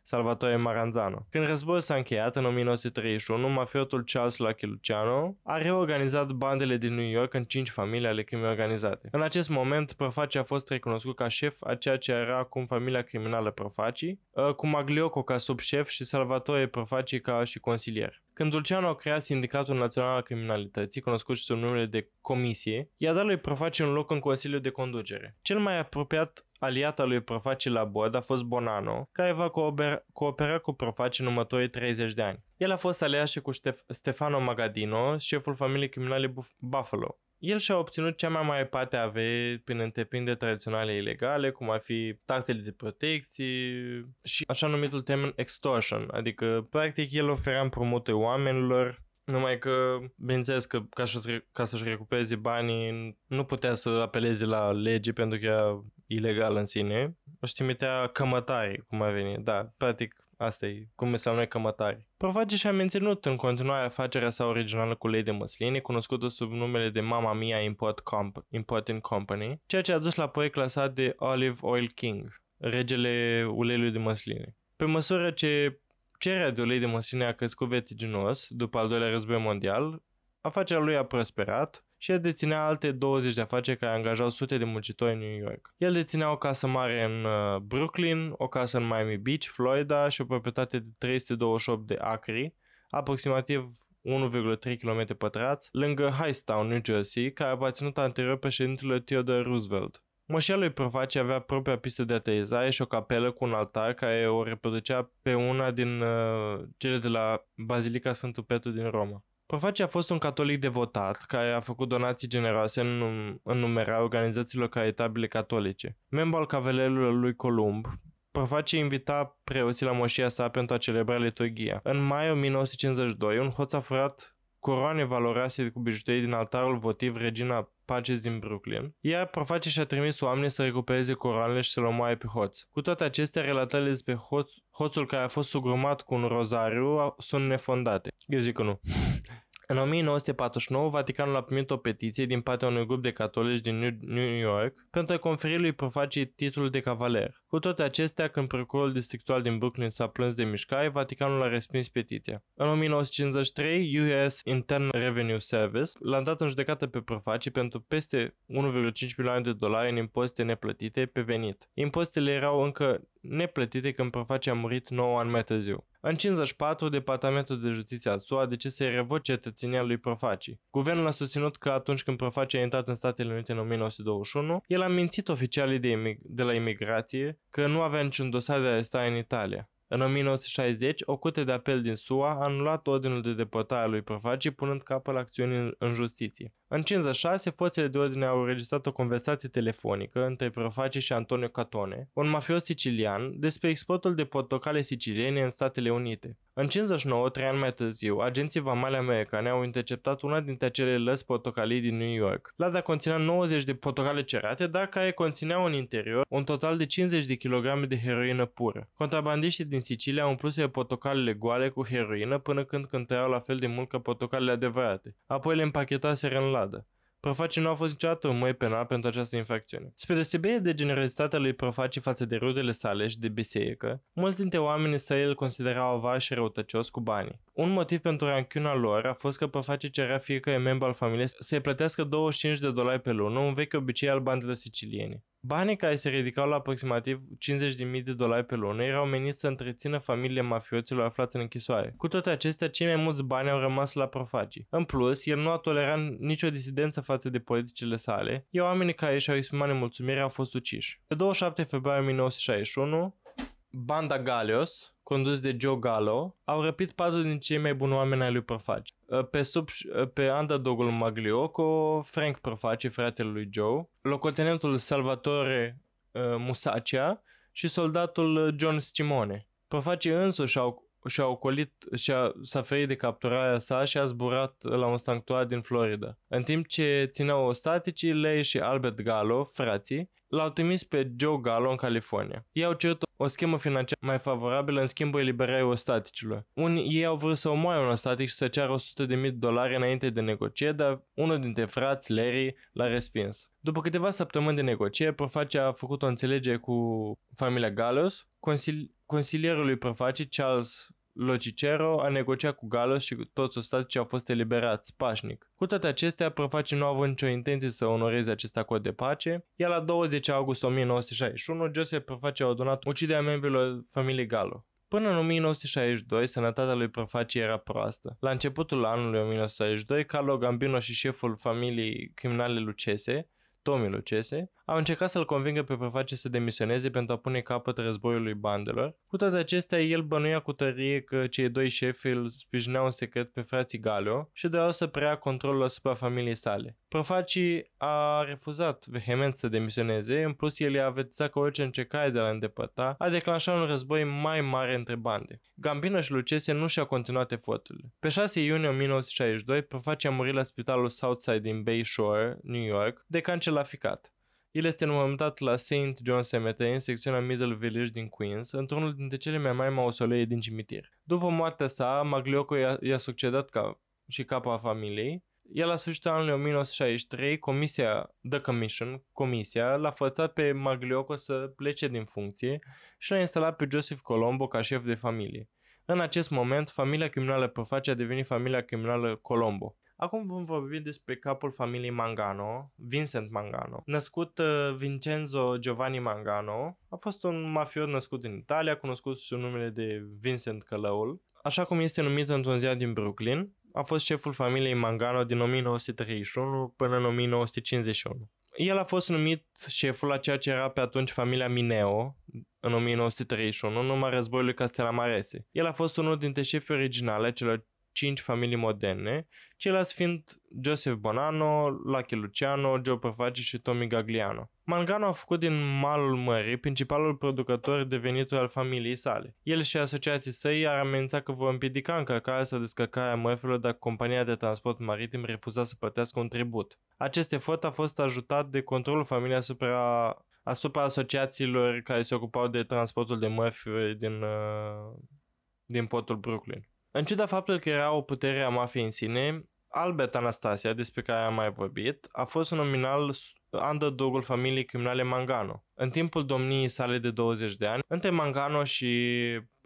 Salvatore Maranzano. Când războiul s-a încheiat în 1931, mafiotul Charles Lucky Luciano a reorganizat bandele din New York în cinci familii ale crimei organizate. În acest moment, Profaci a fost recunoscut ca șef a ceea ce era acum familia criminală Profaci, ă, cu Maglioco ca subșef și Salvatore Profaci ca și consilier. Când Dulceanu a creat Sindicatul Național al Criminalității, cunoscut și sub numele de Comisie, i-a dat lui Profaci un loc în Consiliul de Conducere. Cel mai apropiat aliat al lui Profaci la bord a fost Bonano, care va coopera, coopera cu Profaci în următorii 30 de ani. El a fost aliat și cu Ștef- Stefano Magadino, șeful familiei criminale Buffalo. El și-a obținut cea mai mare parte a averii prin întreprinderi tradiționale ilegale, cum ar fi taxele de protecție și așa numitul termen extortion, adică practic el oferea împrumuturi oamenilor numai că, bineînțeles că ca, să, ca să-și recupereze banii, nu putea să apeleze la lege pentru că era ilegal în sine. Își trimitea cămătari, cum ar veni. Da, practic Asta e cum se noi cămătari. Proface și-a menținut în continuare afacerea sa originală cu lei de măsline, cunoscută sub numele de Mama Mia Import Comp- Importing Company, ceea ce a dus la proiect clasat de Olive Oil King, regele uleiului de măsline. Pe măsură ce cererea de ulei de măsline a crescut vertiginos după al doilea război mondial, afacerea lui a prosperat și el deținea alte 20 de afaceri care angajau sute de muncitori în New York. El deținea o casă mare în uh, Brooklyn, o casă în Miami Beach, Florida și o proprietate de 328 de acri, aproximativ 1,3 km pătrați, lângă Hightstown, New Jersey, care a aparținut anterior președintelui Theodore Roosevelt. Moșia lui Profaci avea propria pistă de aterizare și o capelă cu un altar care o reproducea pe una din uh, cele de la Bazilica Sfântul Petru din Roma. Profaci a fost un catolic devotat care a făcut donații generoase în, în numerea organizațiilor caritabile catolice. Membru al Cavalerului lui Columb, Profaci invita preoții la moșia sa pentru a celebra liturgia. În mai 1952, un hoț a furat coroane valoroase cu bijuterii din altarul votiv Regina Paces din Brooklyn, iar Proface și-a trimis oamenii să recupereze coroanele și să-l omoaie pe hoț. Cu toate acestea, relatările despre hoț, hoțul care a fost sugrumat cu un rozariu sunt nefondate. Eu zic că nu. În 1949, Vaticanul a primit o petiție din partea unui grup de catolici din New York pentru a conferi lui Profaci titlul de cavaler. Cu toate acestea, când procurorul districtual din Brooklyn s-a plâns de mișcare, Vaticanul a respins petiția. În 1953, US Internal Revenue Service l-a dat în judecată pe Profaci pentru peste 1,5 milioane de dolari în impozite neplătite pe venit. Impozitele erau încă neplătite când Profaci a murit 9 ani mai târziu. În 54, Departamentul de Justiție al SUA a decis să-i revoce cetățenia lui Profaci. Guvernul a susținut că atunci când Profaci a intrat în Statele Unite în 1921, el a mințit oficialii de, imig- de la imigrație că nu avea niciun dosar de arestare în Italia. În 1960, o curte de apel din SUA a anulat ordinul de deportare a lui Profaci, punând capăt la acțiuni în justiție. În 56, forțele de ordine au înregistrat o conversație telefonică între Profaci și Antonio Catone, un mafios sicilian, despre exportul de portocale siciliene în Statele Unite. În 59, trei ani mai târziu, agenții vamale americane au interceptat una dintre acele lăzi portocalii din New York. Lada conținea 90 de portocale cerate, dar care conțineau în interior un total de 50 de kilograme de heroină pură. Contrabandiștii din Sicilia au umpluse portocalele goale cu heroină până când cântăreau la fel de mult ca portocalele adevărate. Apoi le împachetaseră în ladă. Profaci nu a fost niciodată un măi penal pentru această infracțiune. Spre deosebire de generozitatea lui Profaci față de rudele sale și de biserică, mulți dintre oamenii săi îl considerau avar și răutăcios cu banii. Un motiv pentru ranchiuna lor a fost că Profaci cerea fiecare membru al familiei să-i plătească 25 de dolari pe lună, un vechi obicei al bandelor siciliene. Banii care se ridicau la aproximativ 50.000 de dolari pe lună erau meniți să întrețină familiile mafioților aflați în închisoare. Cu toate acestea, cei mai mulți bani au rămas la profagii. În plus, el nu a tolerat nicio disidență față de politicile sale, iar oamenii care și-au exprimat nemulțumirea au fost uciși. Pe 27 februarie 1961, Banda Galios, condus de Joe Gallo, au răpit patru din cei mai buni oameni ai lui Profaci. Uh, pe, sub, uh, pe underdogul Maglioco, Frank Profaci, fratele lui Joe, locotenentul Salvatore uh, Musaccia și soldatul John Simone. Profaci însuși au și-a ocolit, și-a, s-a ferit de capturarea sa și a zburat la un sanctuar din Florida. În timp ce țineau ostaticii, Lei și Albert Gallo, frații, l-au trimis pe Joe Gallo în California. Ei au cerut o schemă financiară mai favorabilă în schimbul eliberării ostaticilor. Unii ei au vrut să omoare un ostatic și să ceară 100.000 de dolari înainte de negocieri, dar unul dintre frați, Larry, l-a respins. După câteva săptămâni de negocieri, Proface a făcut o înțelegere cu familia Gallos. Consil- consilierul lui Proface, Charles Locicero a negociat cu Galos și toți ostaticii au fost eliberați pașnic. Cu toate acestea, Profaci nu a avut nicio intenție să onoreze acest acord de pace, iar la 20 august 1961, Joseph Profaci a ordonat uciderea membrilor familiei Galo. Până în 1962, sănătatea lui Profaci era proastă. La începutul anului 1962, Carlo Gambino și șeful familiei criminale Lucese Tommy Lucese, au încercat să-l convingă pe preface să demisioneze pentru a pune capăt războiului bandelor. Cu toate acestea, el bănuia cu tărie că cei doi șefi îl sprijineau în secret pe frații Galeo și doreau să preia controlul asupra familiei sale. Profacii a refuzat vehement să demisioneze, în plus el i-a avertizat că orice încercare de a îndepărta a declanșat un război mai mare între bande. Gambino și Lucese nu și-au continuat eforturile. Pe 6 iunie 1962, Profacii a murit la spitalul Southside din Bay Shore, New York, de cancer la ficat. El este înmormântat la St. John Cemetery, în secțiunea Middle Village din Queens, într-unul dintre cele mai mari mausolee din cimitir. După moartea sa, Maglioco i-a, i-a succedat ca și capa familiei, iar la sfârșitul anului 1963, comisia The Commission, comisia, l-a forțat pe Maglioco să plece din funcție și l-a instalat pe Joseph Colombo ca șef de familie. În acest moment, familia criminală Proface a devenit familia criminală Colombo. Acum vom vorbi despre capul familiei Mangano, Vincent Mangano. Născut uh, Vincenzo Giovanni Mangano, a fost un mafiot născut în Italia, cunoscut sub numele de Vincent Călăul. Așa cum este numit într-un ziar din Brooklyn, a fost șeful familiei Mangano din 1931 până în 1951. El a fost numit șeful la ceea ce era pe atunci familia Mineo în 1931, în urma războiului Castelamarese. El a fost unul dintre șefii originale celor cinci familii moderne, ceilalți fiind Joseph Bonanno, Lucky Luciano, Joe Profaci și Tommy Gagliano. Mangano a făcut din malul mării principalul producător de venituri al familiei sale. El și asociații săi ar amenința că vor împiedica încărcarea sau descărcarea mărfurilor dacă compania de transport maritim refuza să plătească un tribut. Acest efort a fost ajutat de controlul familiei asupra, asupra asociațiilor care se ocupau de transportul de mărfuri din, uh, din portul Brooklyn. În ciuda faptului că era o putere a mafiei în sine, Albert Anastasia, despre care am mai vorbit, a fost un nominal underdog-ul familiei criminale Mangano. În timpul domniei sale de 20 de ani, între Mangano și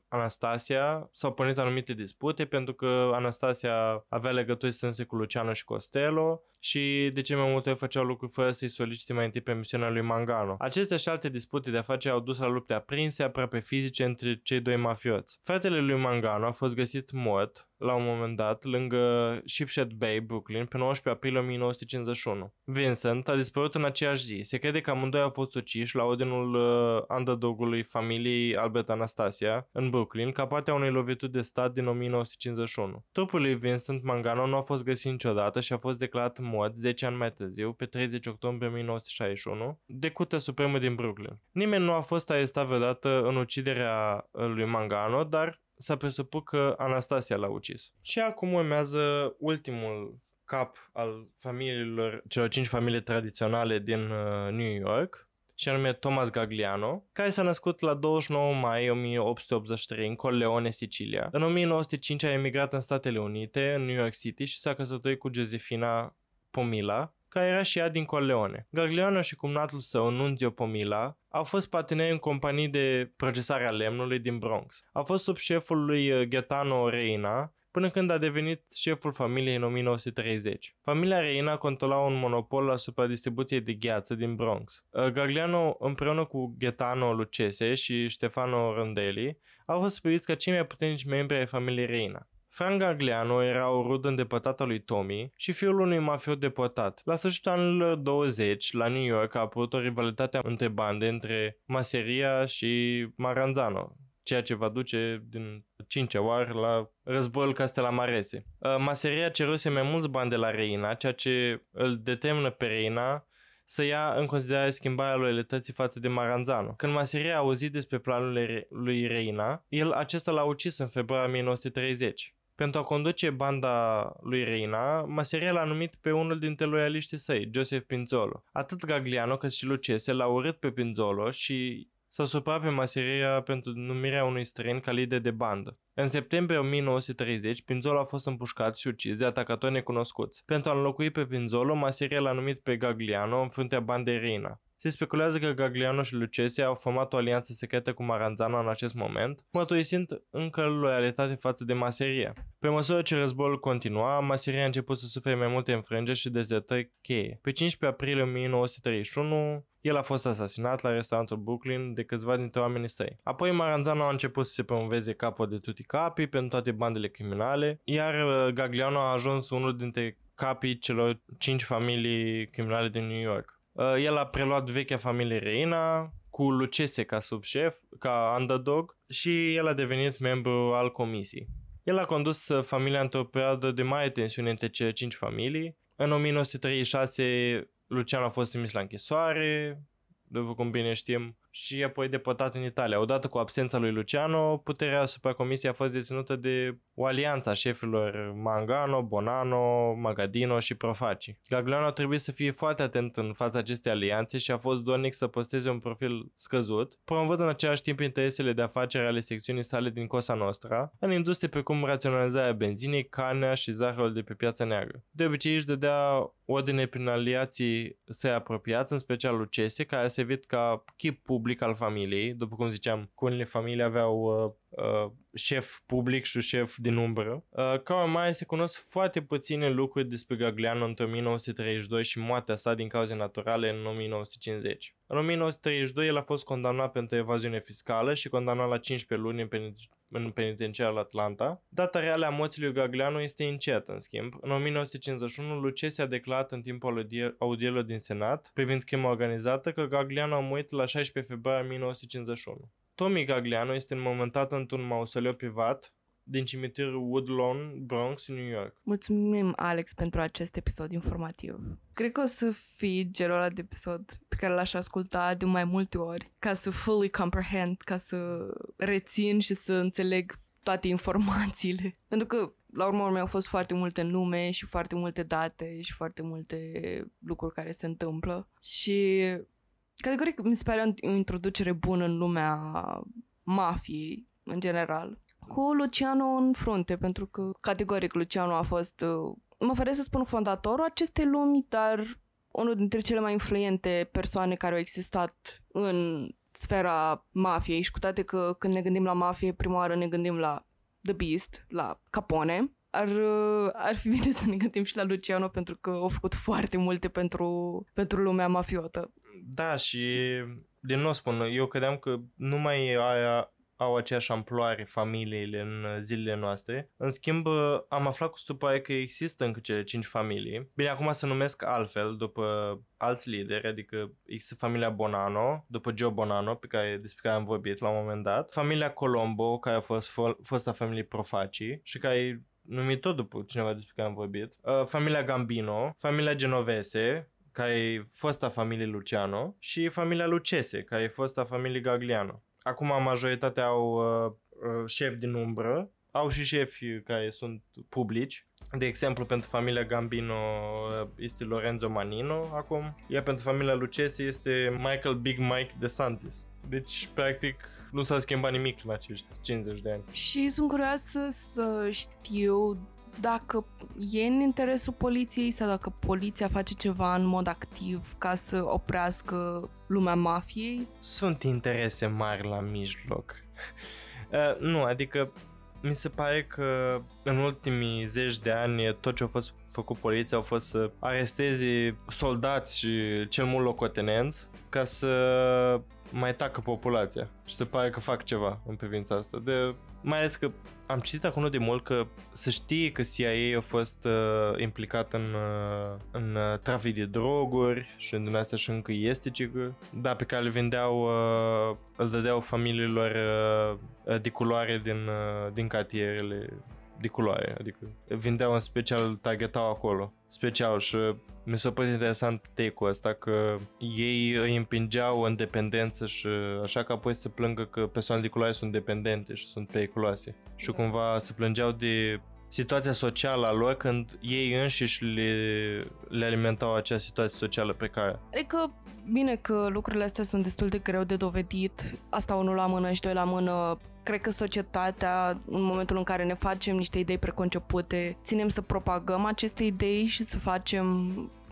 Anastasia s-au pornit anumite dispute pentru că Anastasia avea legături strânse cu Luciano și Costello și de ce mai multe ori făceau lucruri fără să-i solicite mai întâi permisiunea lui Mangano. Acestea și alte dispute de afaceri au dus la lupte aprinse, aproape fizice, între cei doi mafioți. Fratele lui Mangano a fost găsit mort la un moment dat lângă Shipshead Bay, Brooklyn, pe 19 aprilie 1951. Vincent a dispărut în aceeași zi. Se crede că amândoi au fost uciși la ordinul uh, underdog-ului familiei Albert Anastasia în Brooklyn ca parte a unei lovituri de stat din 1951. Trupul lui Vincent Mangano nu a fost găsit niciodată și a fost declarat mort 10 ani mai târziu, pe 30 octombrie 1961, de Curtea Supremă din Brooklyn. Nimeni nu a fost arestat vreodată în uciderea lui Mangano, dar s-a presupus că Anastasia l-a ucis. Și acum urmează ultimul cap al familiilor, celor cinci familii tradiționale din uh, New York, și anume Thomas Gagliano, care s-a născut la 29 mai 1883 în Corleone, Sicilia. În 1905 a emigrat în Statele Unite, în New York City și s-a căsătorit cu Josefina Pomila, care era și ea din Corleone. Gagliano și cumnatul său, Nunzio Pomila, au fost parteneri în companii de procesare a lemnului din Bronx. Au fost sub șeful lui uh, Gaetano Reina, până când a devenit șeful familiei în 1930. Familia Reina controla un monopol asupra distribuției de gheață din Bronx. Uh, Gagliano, împreună cu Gaetano Lucese și Stefano Rondelli, au fost priviți ca cei mai puternici membri ai familiei Reina. Frank Gagliano era o rudă îndepărtată lui Tommy și fiul unui mafiot deportat. La sfârșitul anului 20, la New York, a apărut o rivalitate între bande între Maseria și Maranzano, ceea ce va duce din cincea oară la războiul Castelamarese. Uh, Maseria ceruse mai mulți bani de la Reina, ceea ce îl determină pe Reina să ia în considerare schimbarea loialității față de Maranzano. Când Maseria a auzit despre planurile lui Reina, el acesta l-a ucis în februarie 1930. Pentru a conduce banda lui Reina, Maseria l-a numit pe unul dintre loialiștii săi, Joseph Pinzolo. Atât Gagliano cât și Lucese l-au urât pe Pinzolo și s-au supărat pe Maseria pentru numirea unui străin ca lider de bandă. În septembrie 1930, Pinzolo a fost împușcat și ucis de atacatori necunoscuți. Pentru a înlocui pe Pinzolo, Maseria l-a numit pe Gagliano în fruntea bandei Reina. Se speculează că Gagliano și Lucese au format o alianță secretă cu Maranzano în acest moment, mărturisind încă loialitate față de Maseria. Pe măsură ce războiul continua, Maseria a început să sufere mai multe înfrângeri și dezertări cheie. Pe 15 aprilie 1931, el a fost asasinat la restaurantul Brooklyn de câțiva dintre oamenii săi. Apoi Maranzano a început să se promoveze capul de tutti capi pentru toate bandele criminale, iar uh, Gagliano a ajuns unul dintre capii celor cinci familii criminale din New York. Uh, el a preluat vechea familie Reina, cu Lucese ca subșef, ca underdog și el a devenit membru al comisiei. El a condus uh, familia într-o perioadă de mare tensiune între cele cinci familii. În 1936 Luciano a fost trimis la închisoare, după cum bine știm, și apoi deportat în Italia. Odată cu absența lui Luciano, puterea asupra comisiei a fost deținută de o alianță a șefilor Mangano, Bonano, Magadino și Profaci. Gagliano a trebuit să fie foarte atent în fața acestei alianțe și a fost dornic să posteze un profil scăzut, promovând în același timp interesele de afaceri ale secțiunii sale din Cosa Nostra, în industrie precum raționalizarea benzinei, carnea și zahărul de pe piața neagră. De obicei își dădea ordine prin aliații săi apropiați, în special Lucese, care a servit ca chip public al familiei. După cum ziceam, cu unele familii aveau uh, uh, șef public și șef din umbră. Uh, ca urmare, se cunosc foarte puține lucruri despre Gagliano între 1932 și moartea sa din cauze naturale în 1950. În 1932, el a fost condamnat pentru evaziune fiscală și condamnat la 15 luni în, penit- în penitenciarul Atlanta. Data reală a morții lui Gagliano este incertă, în schimb. În 1951, Lucese a declarat în timpul audierilor din Senat, privind crima organizată, că Gagliano a murit la 16 februarie 1951. Tommy Gagliano este înmormântat într-un mausoleu privat din cimitirul Woodlawn, Bronx, New York. Mulțumim, Alex, pentru acest episod informativ. Cred că o să fie genul ăla de episod pe care l-aș asculta de mai multe ori, ca să fully comprehend, ca să rețin și să înțeleg toate informațiile. Pentru că, la urmă urmei, au fost foarte multe nume și foarte multe date și foarte multe lucruri care se întâmplă. Și categoric mi se pare o introducere bună în lumea mafiei, în general. Cu Luciano în frunte, pentru că categoric Luciano a fost, uh, mă fără să spun fondatorul acestei lumi, dar unul dintre cele mai influente persoane care au existat în sfera mafiei. Și cu toate că când ne gândim la mafie, prima oară ne gândim la The Beast, la Capone, ar, uh, ar fi bine să ne gândim și la Luciano pentru că au făcut foarte multe pentru, pentru lumea mafiotă. Da, și din nou spun, eu credeam că numai aia au aceeași amploare familiile în zilele noastre. În schimb, am aflat cu stupoare că există încă cele cinci familii. Bine, acum se numesc altfel, după alți lideri, adică există familia Bonano, după Joe Bonano, pe care, despre care am vorbit la un moment dat. Familia Colombo, care a fost fo- fosta familie Profaci și care e numit tot după cineva despre care am vorbit. Uh, familia Gambino, familia Genovese, care e fosta familie Luciano și familia Lucese, care e fosta familie Gagliano. Acum majoritatea au uh, uh, șefi din umbră, au și șefi care sunt publici. De exemplu, pentru familia Gambino uh, este Lorenzo Manino acum, iar pentru familia Lucesi este Michael Big Mike de Santis. Deci, practic, nu s-a schimbat nimic în acești 50 de ani. Și sunt curioasă să știu dacă e în interesul poliției sau dacă poliția face ceva în mod activ ca să oprească lumea mafiei? Sunt interese mari la mijloc. Uh, nu, adică mi se pare că în ultimii zeci de ani tot ce a fost făcut poliția au fost să aresteze soldați și cel mult locotenenți ca să mai tacă populația și să pare că fac ceva în privința asta. De, mai ales că am citit acum de mult că să știe că CIA a fost uh, implicat în, uh, în uh, trafic de droguri și în astea și încă este cică. Da, pe care le vindeau, uh, îl dădeau familiilor uh, de culoare din, uh, din cartierele de culoare, adică vindeau în special, targetau acolo, special și mi s-a părut interesant take-ul ăsta că ei îi împingeau în dependență și așa că apoi se plângă că persoanele de culoare sunt dependente și sunt periculoase. Și cumva se plângeau de situația socială a lor când ei înșiși le, le alimentau acea situație socială pe care. Adică, bine că lucrurile astea sunt destul de greu de dovedit, asta unul la mână și doi la mână, cred că societatea, în momentul în care ne facem niște idei preconcepute, ținem să propagăm aceste idei și să facem,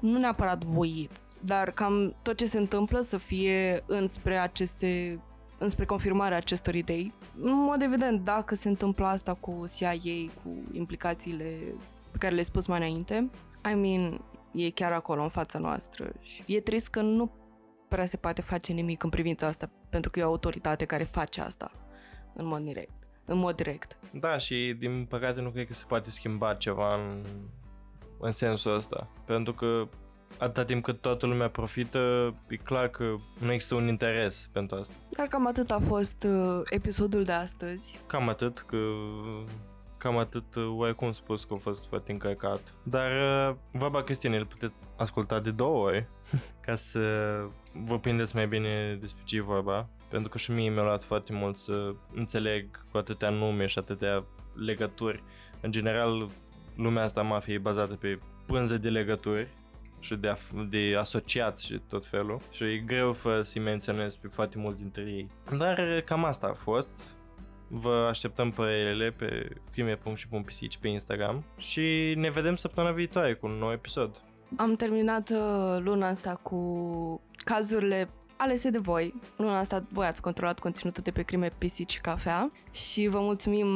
nu neapărat voit, dar cam tot ce se întâmplă să fie înspre aceste înspre confirmarea acestor idei. În mod evident, dacă se întâmplă asta cu CIA, cu implicațiile pe care le-ai spus mai înainte, I mean, e chiar acolo în fața noastră și e trist că nu prea se poate face nimic în privința asta, pentru că e o autoritate care face asta în mod direct. În mod direct. Da, și din păcate nu cred că se poate schimba ceva în, în sensul ăsta. Pentru că atâta timp cât toată lumea profită, e clar că nu există un interes pentru asta. Dar cam atât a fost uh, episodul de astăzi. Cam atât, că cam atât, uh, oarecum spus că a fost foarte încărcat. Dar uh, vorba Cristinei îl puteți asculta de două ori ca să vă prindeți mai bine despre ce e vorba. Pentru că și mie mi-a luat foarte mult să înțeleg cu atâtea nume și atâtea legături. În general, lumea asta mafiei e bazată pe pânze de legături și de, af- de asociați și tot felul și e greu fără să-i menționez pe foarte mulți dintre ei. Dar cam asta a fost. Vă așteptăm părerile pe crime.și.pisici pe Instagram și ne vedem săptămâna viitoare cu un nou episod. Am terminat uh, luna asta cu cazurile alese de voi. Luna asta voi ați controlat conținutul de pe crime, pisici, cafea și vă mulțumim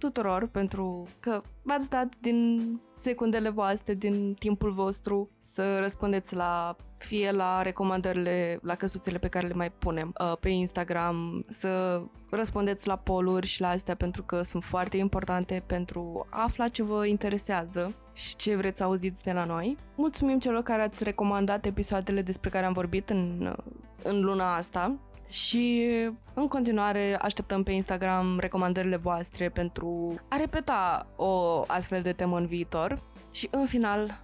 tuturor pentru că v-ați dat din secundele voastre, din timpul vostru să răspundeți la fie la recomandările, la căsuțele pe care le mai punem uh, pe Instagram, să răspundeți la poluri și la astea pentru că sunt foarte importante pentru a afla ce vă interesează și ce vreți să auziți de la noi. Mulțumim celor care ați recomandat episoadele despre care am vorbit în, în luna asta și în continuare așteptăm pe Instagram recomandările voastre pentru a repeta o astfel de temă în viitor. Și în final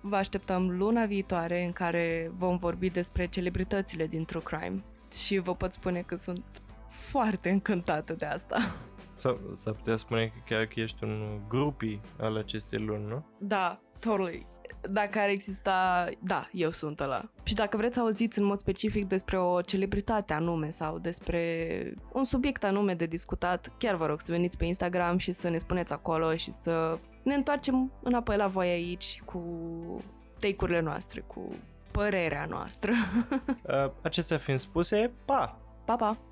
vă așteptăm luna viitoare în care vom vorbi despre celebritățile din True Crime. Și vă pot spune că sunt foarte încântată de asta. S-ar, s-ar putea spune că chiar că ești un grupii al acestei luni, nu? Da, totally dacă ar exista, da, eu sunt ăla. Și dacă vreți să auziți în mod specific despre o celebritate anume sau despre un subiect anume de discutat, chiar vă rog să veniți pe Instagram și să ne spuneți acolo și să ne întoarcem înapoi la voi aici cu take-urile noastre, cu părerea noastră. Acestea fiind spuse, pa! Pa, pa!